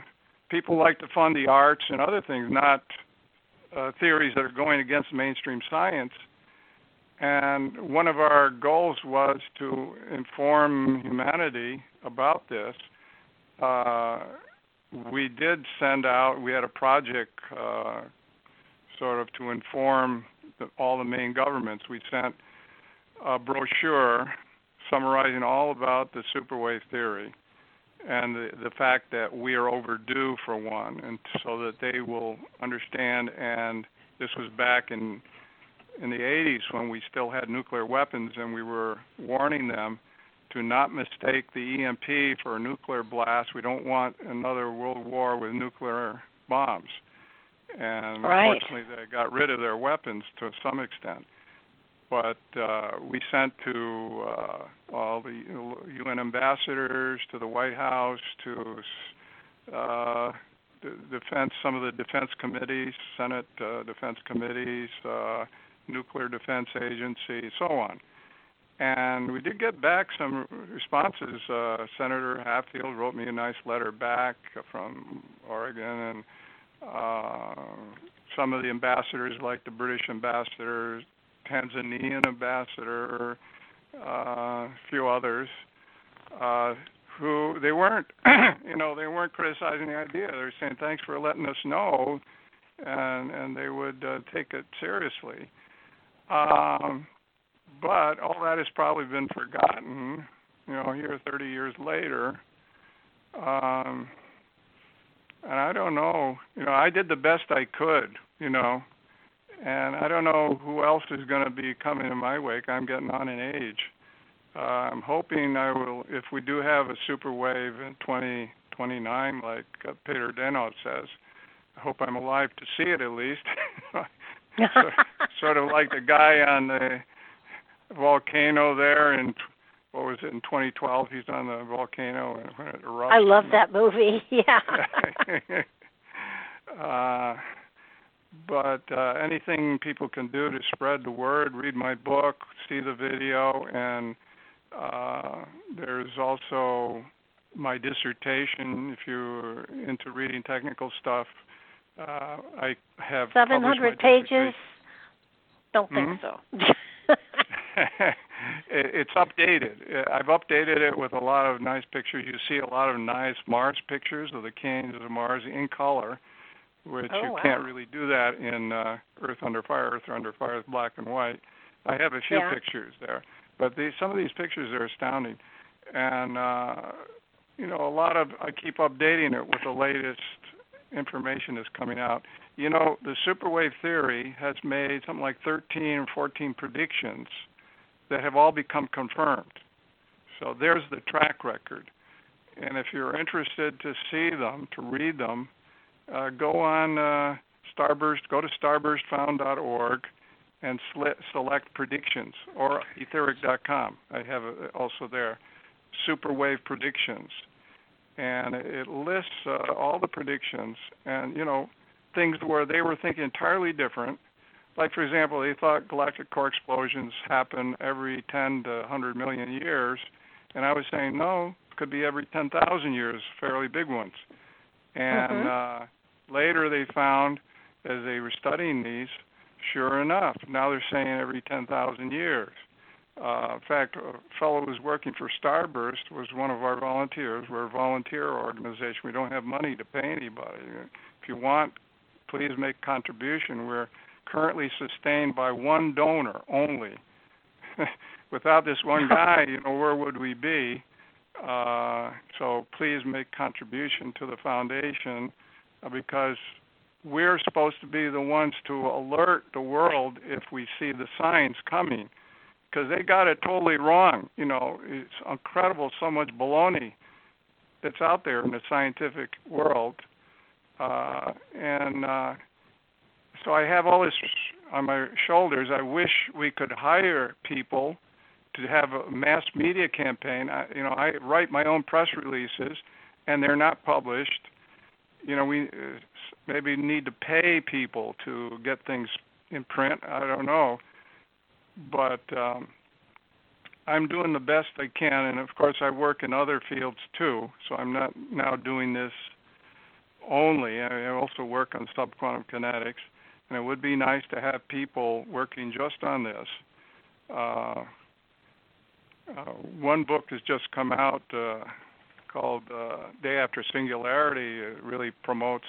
people like to fund the arts and other things, not uh, theories that are going against mainstream science. And one of our goals was to inform humanity about this. Uh, we did send out, we had a project uh, sort of to inform the, all the main governments. We sent a brochure summarizing all about the superwave theory and the, the fact that we are overdue for one, and so that they will understand. And this was back in in the 80s when we still had nuclear weapons, and we were warning them to not mistake the EMP for a nuclear blast. We don't want another world war with nuclear bombs. And right. unfortunately, they got rid of their weapons to some extent but uh, we sent to uh, all the UN ambassadors, to the White House, to uh, defense, some of the defense committees, Senate uh, defense committees, uh, nuclear defense agency, so on. And we did get back some responses. Uh, Senator Hatfield wrote me a nice letter back from Oregon, and uh, some of the ambassadors, like the British ambassador, Tanzanian ambassador, uh, a few others, uh, who they weren't, you know, they weren't criticizing the idea. They were saying thanks for letting us know, and and they would uh, take it seriously. Um, but all that has probably been forgotten. You know, here 30 years later. Um, and I don't know. You know, I did the best I could. You know, and I don't know who else is going to be coming in my wake. I'm getting on in age. Uh, I'm hoping I will, if we do have a super wave in 2029, like uh, Peter Deunov says, I hope I'm alive to see it at least. so, sort of like the guy on the volcano there in what was it in 2012? He's on the volcano and when it erupts. I love that movie. Yeah. uh, but uh, anything people can do to spread the word, read my book, see the video, and uh, there's also my dissertation. If you're into reading technical stuff, uh, I have 700 pages. Don't think hmm? so. it's updated. I've updated it with a lot of nice pictures. You see a lot of nice Mars pictures of the canes of Mars in color which oh, you wow. can't really do that in uh, Earth Under Fire. Earth Under Fire is black and white. I have a few yeah. pictures there, but these some of these pictures are astounding, and uh, you know a lot of I keep updating it with the latest information that's coming out. You know the superwave theory has made something like 13 or 14 predictions that have all become confirmed. So there's the track record. And if you're interested to see them, to read them, uh, go on uh, Starburst, go to starburstfound.org and sl- select predictions or etheric.com. I have also there, superwave predictions, and it lists uh, all the predictions and you know things where they were thinking entirely different. Like for example, they thought galactic core explosions happen every 10 to 100 million years, and I was saying no, it could be every 10,000 years, fairly big ones. And Mhm. uh, later they found, as they were studying these, sure enough, now they're saying every 10,000 years. Uh, in fact, a fellow who's working for Starburst was one of our volunteers. We're a volunteer organization. We don't have money to pay anybody. If you want, please make contribution. We're currently sustained by one donor only. Without this one guy, you know, where would we be? Uh, so please make contribution to the foundation because we're supposed to be the ones to alert the world if we see the signs coming because they got it totally wrong. You know, it's incredible so much baloney that's out there in the scientific world. Uh, and uh, so I have all this on my shoulders. I wish we could hire people to have a mass media campaign. I, you know, I write my own press releases, and they're not published. You know, we uh, maybe need to pay people to get things in print. I don't know, but um, I'm doing the best I can, and of course I work in other fields too. So I'm not now doing this only. I also work on subquantum kinetics, and it would be nice to have people working just on this. Uh, uh, one book has just come out uh, called uh, Day After Singularity. It really promotes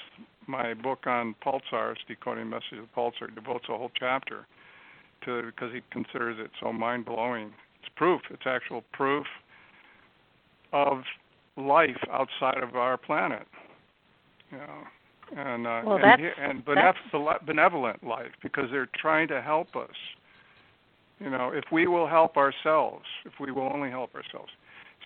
my book on pulsars, decoding messages of pulsar. Devotes a whole chapter to it because he considers it so mind blowing. It's proof. It's actual proof of life outside of our planet. You know, and uh, well, and, and benevolent, benevolent life because they're trying to help us. You know, if we will help ourselves, if we will only help ourselves.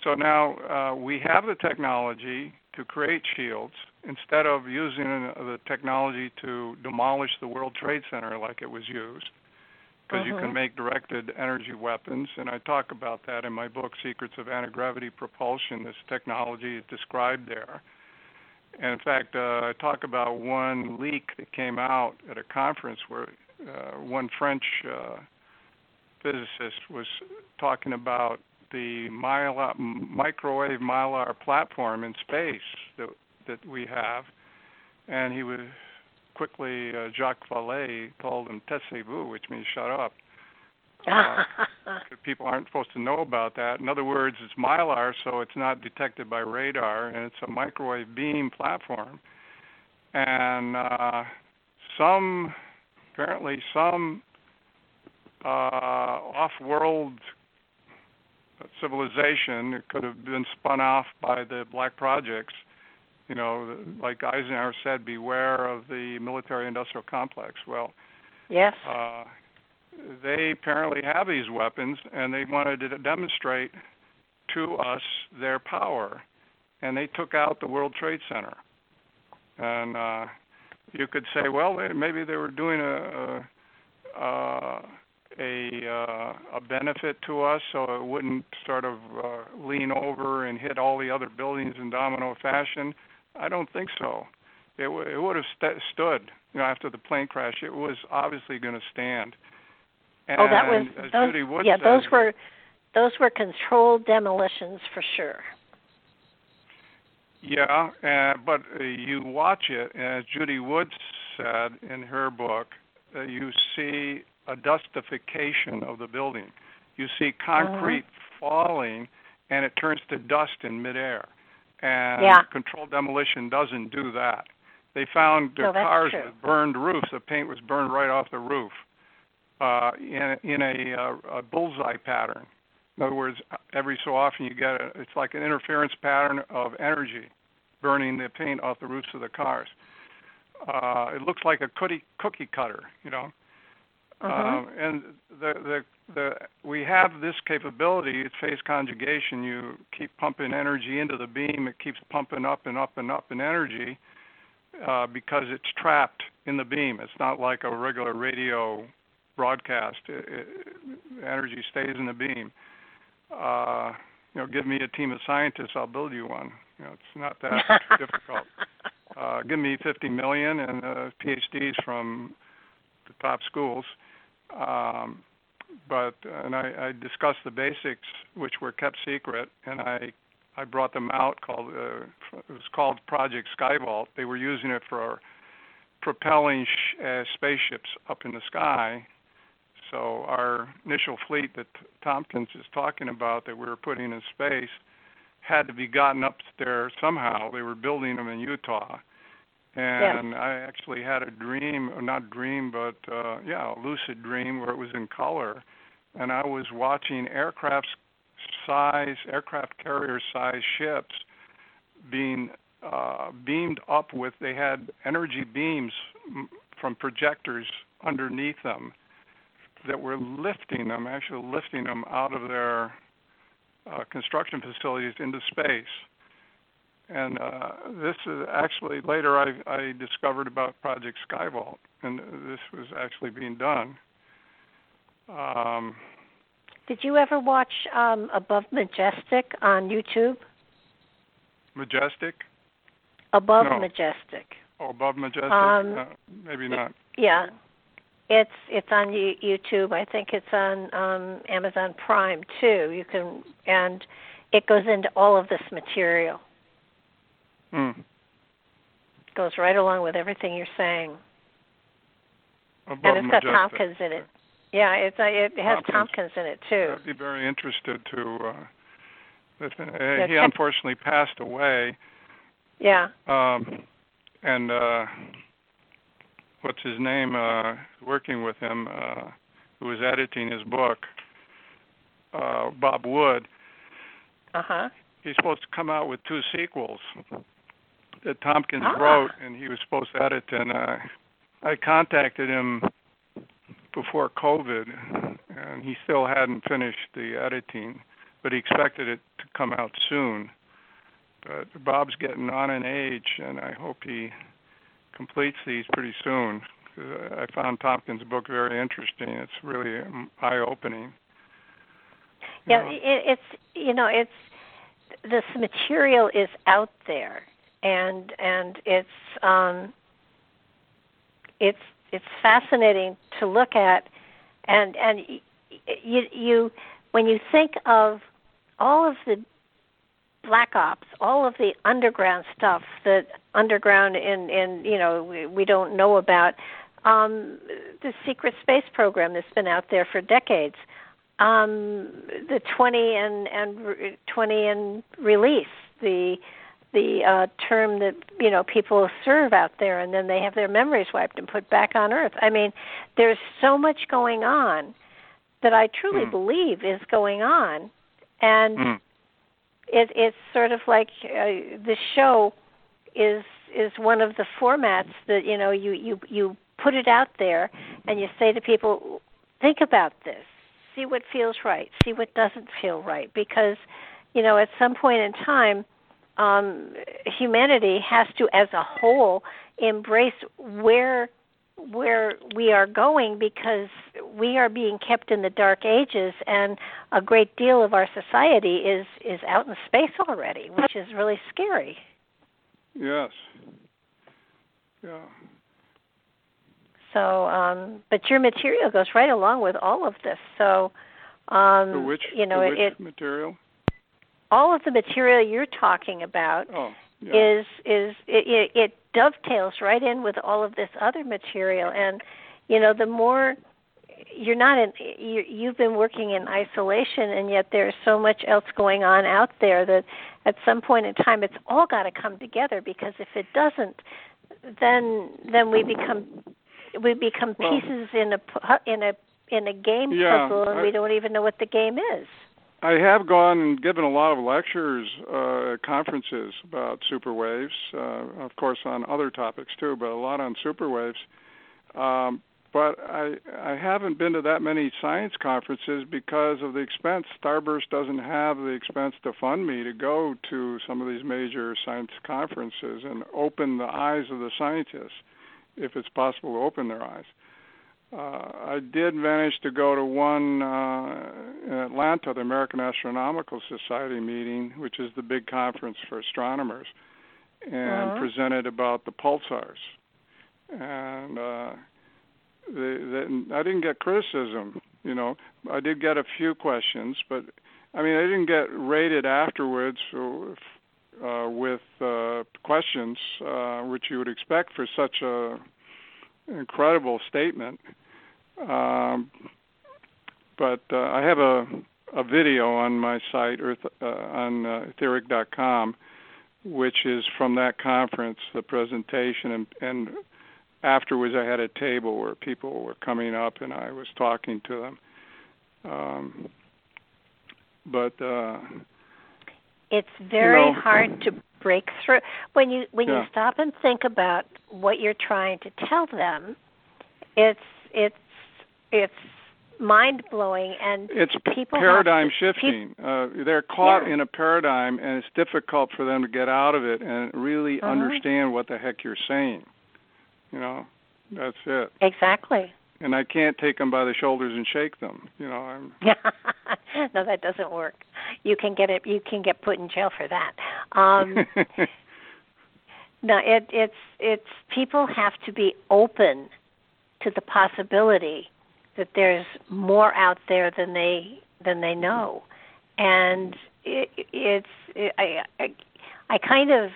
So now uh, we have the technology to create shields instead of using the technology to demolish the World Trade Center like it was used because you can Mhm. make directed energy weapons, and I talk about that in my book, Secrets of Anti-Gravity Propulsion. This technology is described there. And in fact, uh, I talk about one leak that came out at a conference where uh, one French uh, physicist was talking about the mylar, microwave mylar platform in space that that we have, and he was quickly uh, Jacques Vallée called him "taisez-vous," which means "shut up." Uh, people aren't supposed to know about that. In other words, it's mylar, so it's not detected by radar, and it's a microwave beam platform. And uh, some, apparently, some uh, off-world civilization it could have been spun off by the black projects. You know, like Eisenhower said, beware of the military-industrial complex. Well, yes. uh, they apparently have these weapons, and they wanted to demonstrate to us their power, and they took out the World Trade Center. And uh, you could say, well, maybe they were doing a a, uh, a, uh, a benefit to us, so it wouldn't sort of uh, lean over and hit all the other buildings in domino fashion. I don't think so. It, w- it would have st- stood, you know, after the plane crash. It was obviously going to stand. And oh, that was as those. Yeah, said, those were those were controlled demolitions for sure. Yeah, uh, but uh, you watch it, as Judy Wood said in her book, uh, you see a dustification of the building. You see concrete falling, and it turns to dust in midair. And Yeah. controlled demolition doesn't do that. They found No, cars true. with burned roofs. The paint was burned right off the roof uh, in, in a, uh, a bullseye pattern. In other words, every so often you get a, it's like an interference pattern of energy burning the paint off the roofs of the cars. Uh, it looks like a cookie cookie cutter, you know. Mhm. Um, and the the the we have this capability. It's phase conjugation. You keep pumping energy into the beam. It keeps pumping up and up and up in energy uh, because it's trapped in the beam. It's not like a regular radio broadcast. It, it, energy stays in the beam. Uh, you know, give me a team of scientists. I'll build you one. You know, it's not that difficult. Uh, give me 50 million and uh, PhDs from the top schools. Um, but and I, I discussed the basics, which were kept secret, and I I brought them out. Called uh, it was called Project Skyvault. They were using it for propelling sh- uh, spaceships up in the sky. So our initial fleet that Tompkins is talking about that we were putting in space had to be gotten up there somehow. They were building them in Utah. And I actually had a dream, not dream, but uh, yeah, a lucid dream where it was in color, and I was watching aircraft size, aircraft carrier size ships being uh, beamed up with. They had energy beams from projectors underneath them that were lifting them, actually lifting them out of their uh, construction facilities into space and uh, this is actually later I, I discovered about Project Skyvault, and this was actually being done. Um, Did you ever watch um, Above Majestic on YouTube? Majestic, Above No. Majestic. oh, above Majestic, Um, maybe not. Yeah. it's it's on YouTube. I think it's on um, Amazon Prime too. You can and it goes into all of this material. Hmm. Goes right along with everything you're saying. Above and it's got Majestic. Tompkins in it. Yeah, it's uh, it has Tompkins. Tompkins in it too. I'd be very interested to. Uh, listen. Uh, Yeah, he check- unfortunately passed away, Yeah. um, and uh, what's his name? Uh, working with him, uh, who was editing his book, uh, Bob Wood. Uh huh. He's supposed to come out with two sequels that Tompkins Ah. wrote, and he was supposed to edit. And uh, I contacted him before COVID, and he still hadn't finished the editing, but he expected it to come out soon. But Bob's getting on in age, and I hope he completes these pretty soon. I found Tompkins' book very interesting. It's really um, eye-opening. You Yeah, know. it's you know it's this material is out there, and and it's um it's it's fascinating to look at, and and you you when you think of all of the black ops, all of the underground stuff that underground in in you know we, we don't know about, um, the secret space program that's been out there for decades um, the 20 and and re- 20 and release the the uh, term that you know people serve out there and then they have their memories wiped and put back on earth. I mean there's so much going on that i truly Hmm. believe is going on. And Mm. it it's sort of like uh, the show is is one of the formats that you know you you you put it out there and you say to people think about this. See what feels right. See what doesn't feel right. Because you know at some point in time um humanity has to as a whole embrace where where we are going because we are being kept in the dark ages and a great deal of our society is is out in space already which is really scary Yes. Yeah. so um but your material goes right along with all of this so um The which, you know the which it material? All of the material you're talking about Oh, yeah. is is it, it, it dovetails right in with all of this other material and you know the more you're not in you you've been working in isolation and yet there's so much else going on out there that at some point in time it's all got to come together because if it doesn't then then we become we become Well- pieces in a in a in a game Yeah, puzzle and I- we don't even know what the game is I have gone and given a lot of lectures uh, conferences about superwaves, uh, of course on other topics too, but a lot on superwaves. Um, but I I haven't been to that many science conferences because of the expense. Starburst doesn't have the expense to fund me to go to some of these major science conferences and open the eyes of the scientists, if it's possible to open their eyes. Uh, I did manage to go to one uh, in Atlanta, the American Astronomical Society meeting, which is the big conference for astronomers, and Mhm. presented about the pulsars. And uh, the, the, I didn't get criticism. You know, I did get a few questions, but I mean, I didn't get rated afterwards uh, with uh, questions, uh, which you would expect for such a incredible statement. Um, but uh, I have a a video on my site Earth, uh, on uh, etheric.com, which is from that conference, the presentation, and, and afterwards I had a table where people were coming up and I was talking to them. Um, but uh, it's very know- hard to break through when you when Yeah. you stop and think about what you're trying to tell them it's it's it's mind blowing and it's people paradigm to, shifting. uh, they're caught Yeah. in a paradigm, and it's difficult for them to get out of it and really Uh-huh. understand what the heck you're saying. You know, that's it. exactly And I can't take them by the shoulders and shake them. You know, I'm. no that doesn't work you can get it you can get put in jail for that um no it it's it's people have to be open to the possibility that there's more out there than they than they know, and it, it's it, I, I I kind of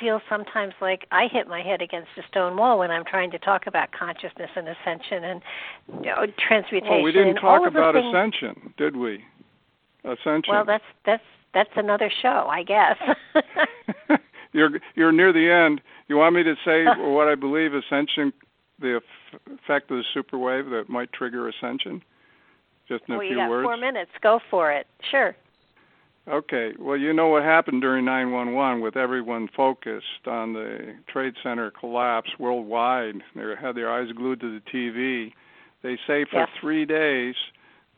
feel sometimes like I hit my head against a stone wall when I'm trying to talk about consciousness and ascension and you know, transmutation. Oh, we didn't talk about things. ascension, did we? Ascension. Well, that's that's that's another show, I guess. you're you're near the end. You want me to say what I believe ascension, the effect of the super wave that might trigger ascension? Just in a well, few you got words. four minutes. Go for it. Sure. Okay. Well, you know what happened during 911 with everyone focused on the Trade Center collapse worldwide. They had their eyes glued to the TV. They say for Yes. three days,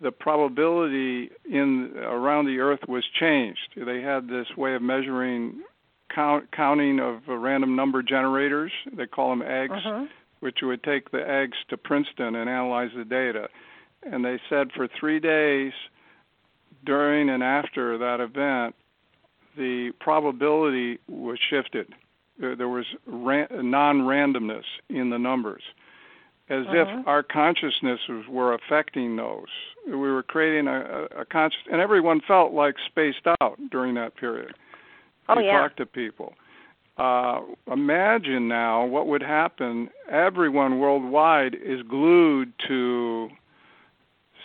the probability in around the Earth was changed. They had this way of measuring count, counting of random number generators. They call them eggs Mhm. which would take the eggs to Princeton and analyze the data. And they said for three days during and after that event, the probability was shifted. There, was ran, non-randomness in the numbers, as Mhm. if our consciousnesses were affecting those. We were creating a, a, a conscious, and everyone felt like spaced out during that period. Oh you yeah. talk to people. Uh, imagine now what would happen. Everyone worldwide is glued to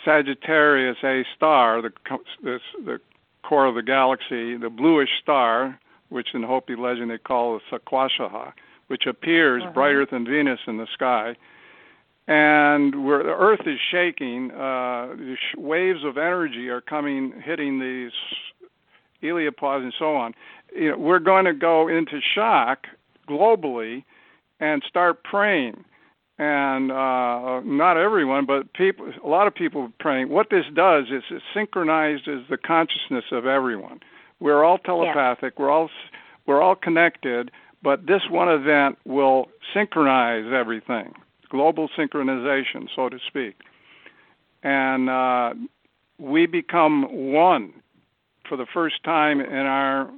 Sagittarius A star, the co- this, the core of the galaxy, the bluish star, which in Hopi legend they call the Saquasohuh, which appears Mhm. brighter than Venus in the sky. And where the Earth is shaking, uh, the sh- waves of energy are coming, hitting these heliopause and so on. You know, we're going to go into shock globally and start praying. And uh, not everyone, but people, a lot of people praying. What this does is it synchronizes the consciousness of everyone. We're all telepathic. We're all we're all connected. But this one event will synchronize everything, global synchronization, so to speak. And uh, we become one for the first time in our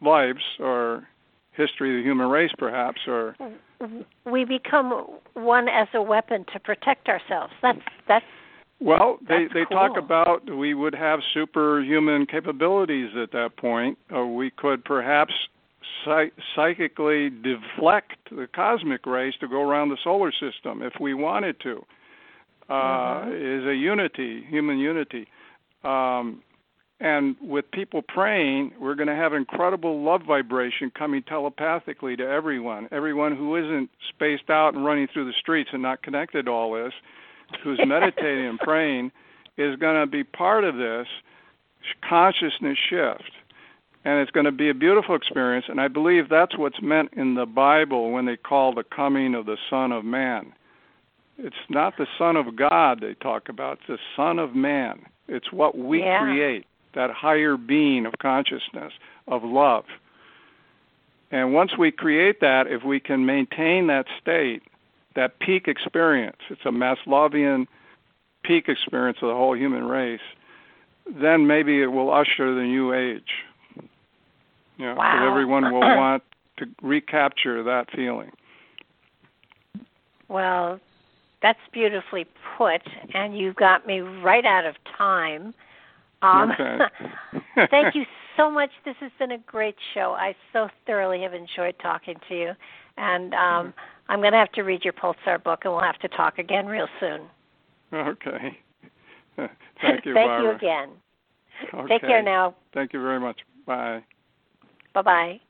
lives or history of the human race perhaps or we become one as a weapon to protect ourselves. That's that's well they That's they talk about we would have superhuman capabilities at that point or we could perhaps psych- psychically deflect the cosmic rays to go around the solar system if we wanted to uh Mhm. is a unity human unity um and with people praying, we're going to have incredible love vibration coming telepathically to everyone. Everyone who isn't spaced out and running through the streets and not connected to all this, who's meditating and praying, is going to be part of this consciousness shift. And it's going to be a beautiful experience. And I believe that's what's meant in the Bible when they call the coming of the Son of Man. It's not the Son of God they talk about, it's the Son of Man. It's what we Yeah. create that higher being of consciousness, of love. And once we create that, if we can maintain that state, that peak experience, it's a Maslowian peak experience of the whole human race, then maybe it will usher the new age. You know, Wow. everyone will want to recapture that feeling. well, that's beautifully put, and you got me right out of time. Um, thank you so much. This has been a great show. I so thoroughly have enjoyed talking to you, and um, I'm going to have to read your Pulsar book, and we'll have to talk again real soon. Okay. Thank you, Thank Barbara. you again. Okay. Take care now. Thank you very much. Bye. Bye bye.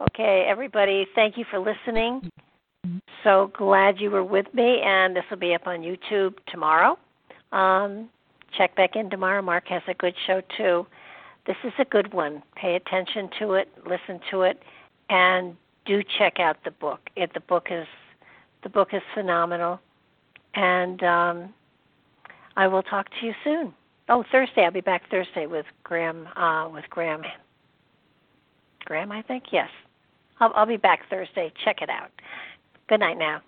Okay, everybody, thank you for listening. So glad you were with me, and this will be up on YouTube tomorrow. Um, check back in tomorrow. Mark has a good show too. This is a good one. Pay attention to it, listen to it, and do check out the book. It, the book is the book is phenomenal, and um, I will talk to you soon. Oh, Thursday. I'll be back Thursday with Graham. Uh, with Graham. Graham, I think. Yes. I'll, I'll be back Thursday. Check it out. Good night now.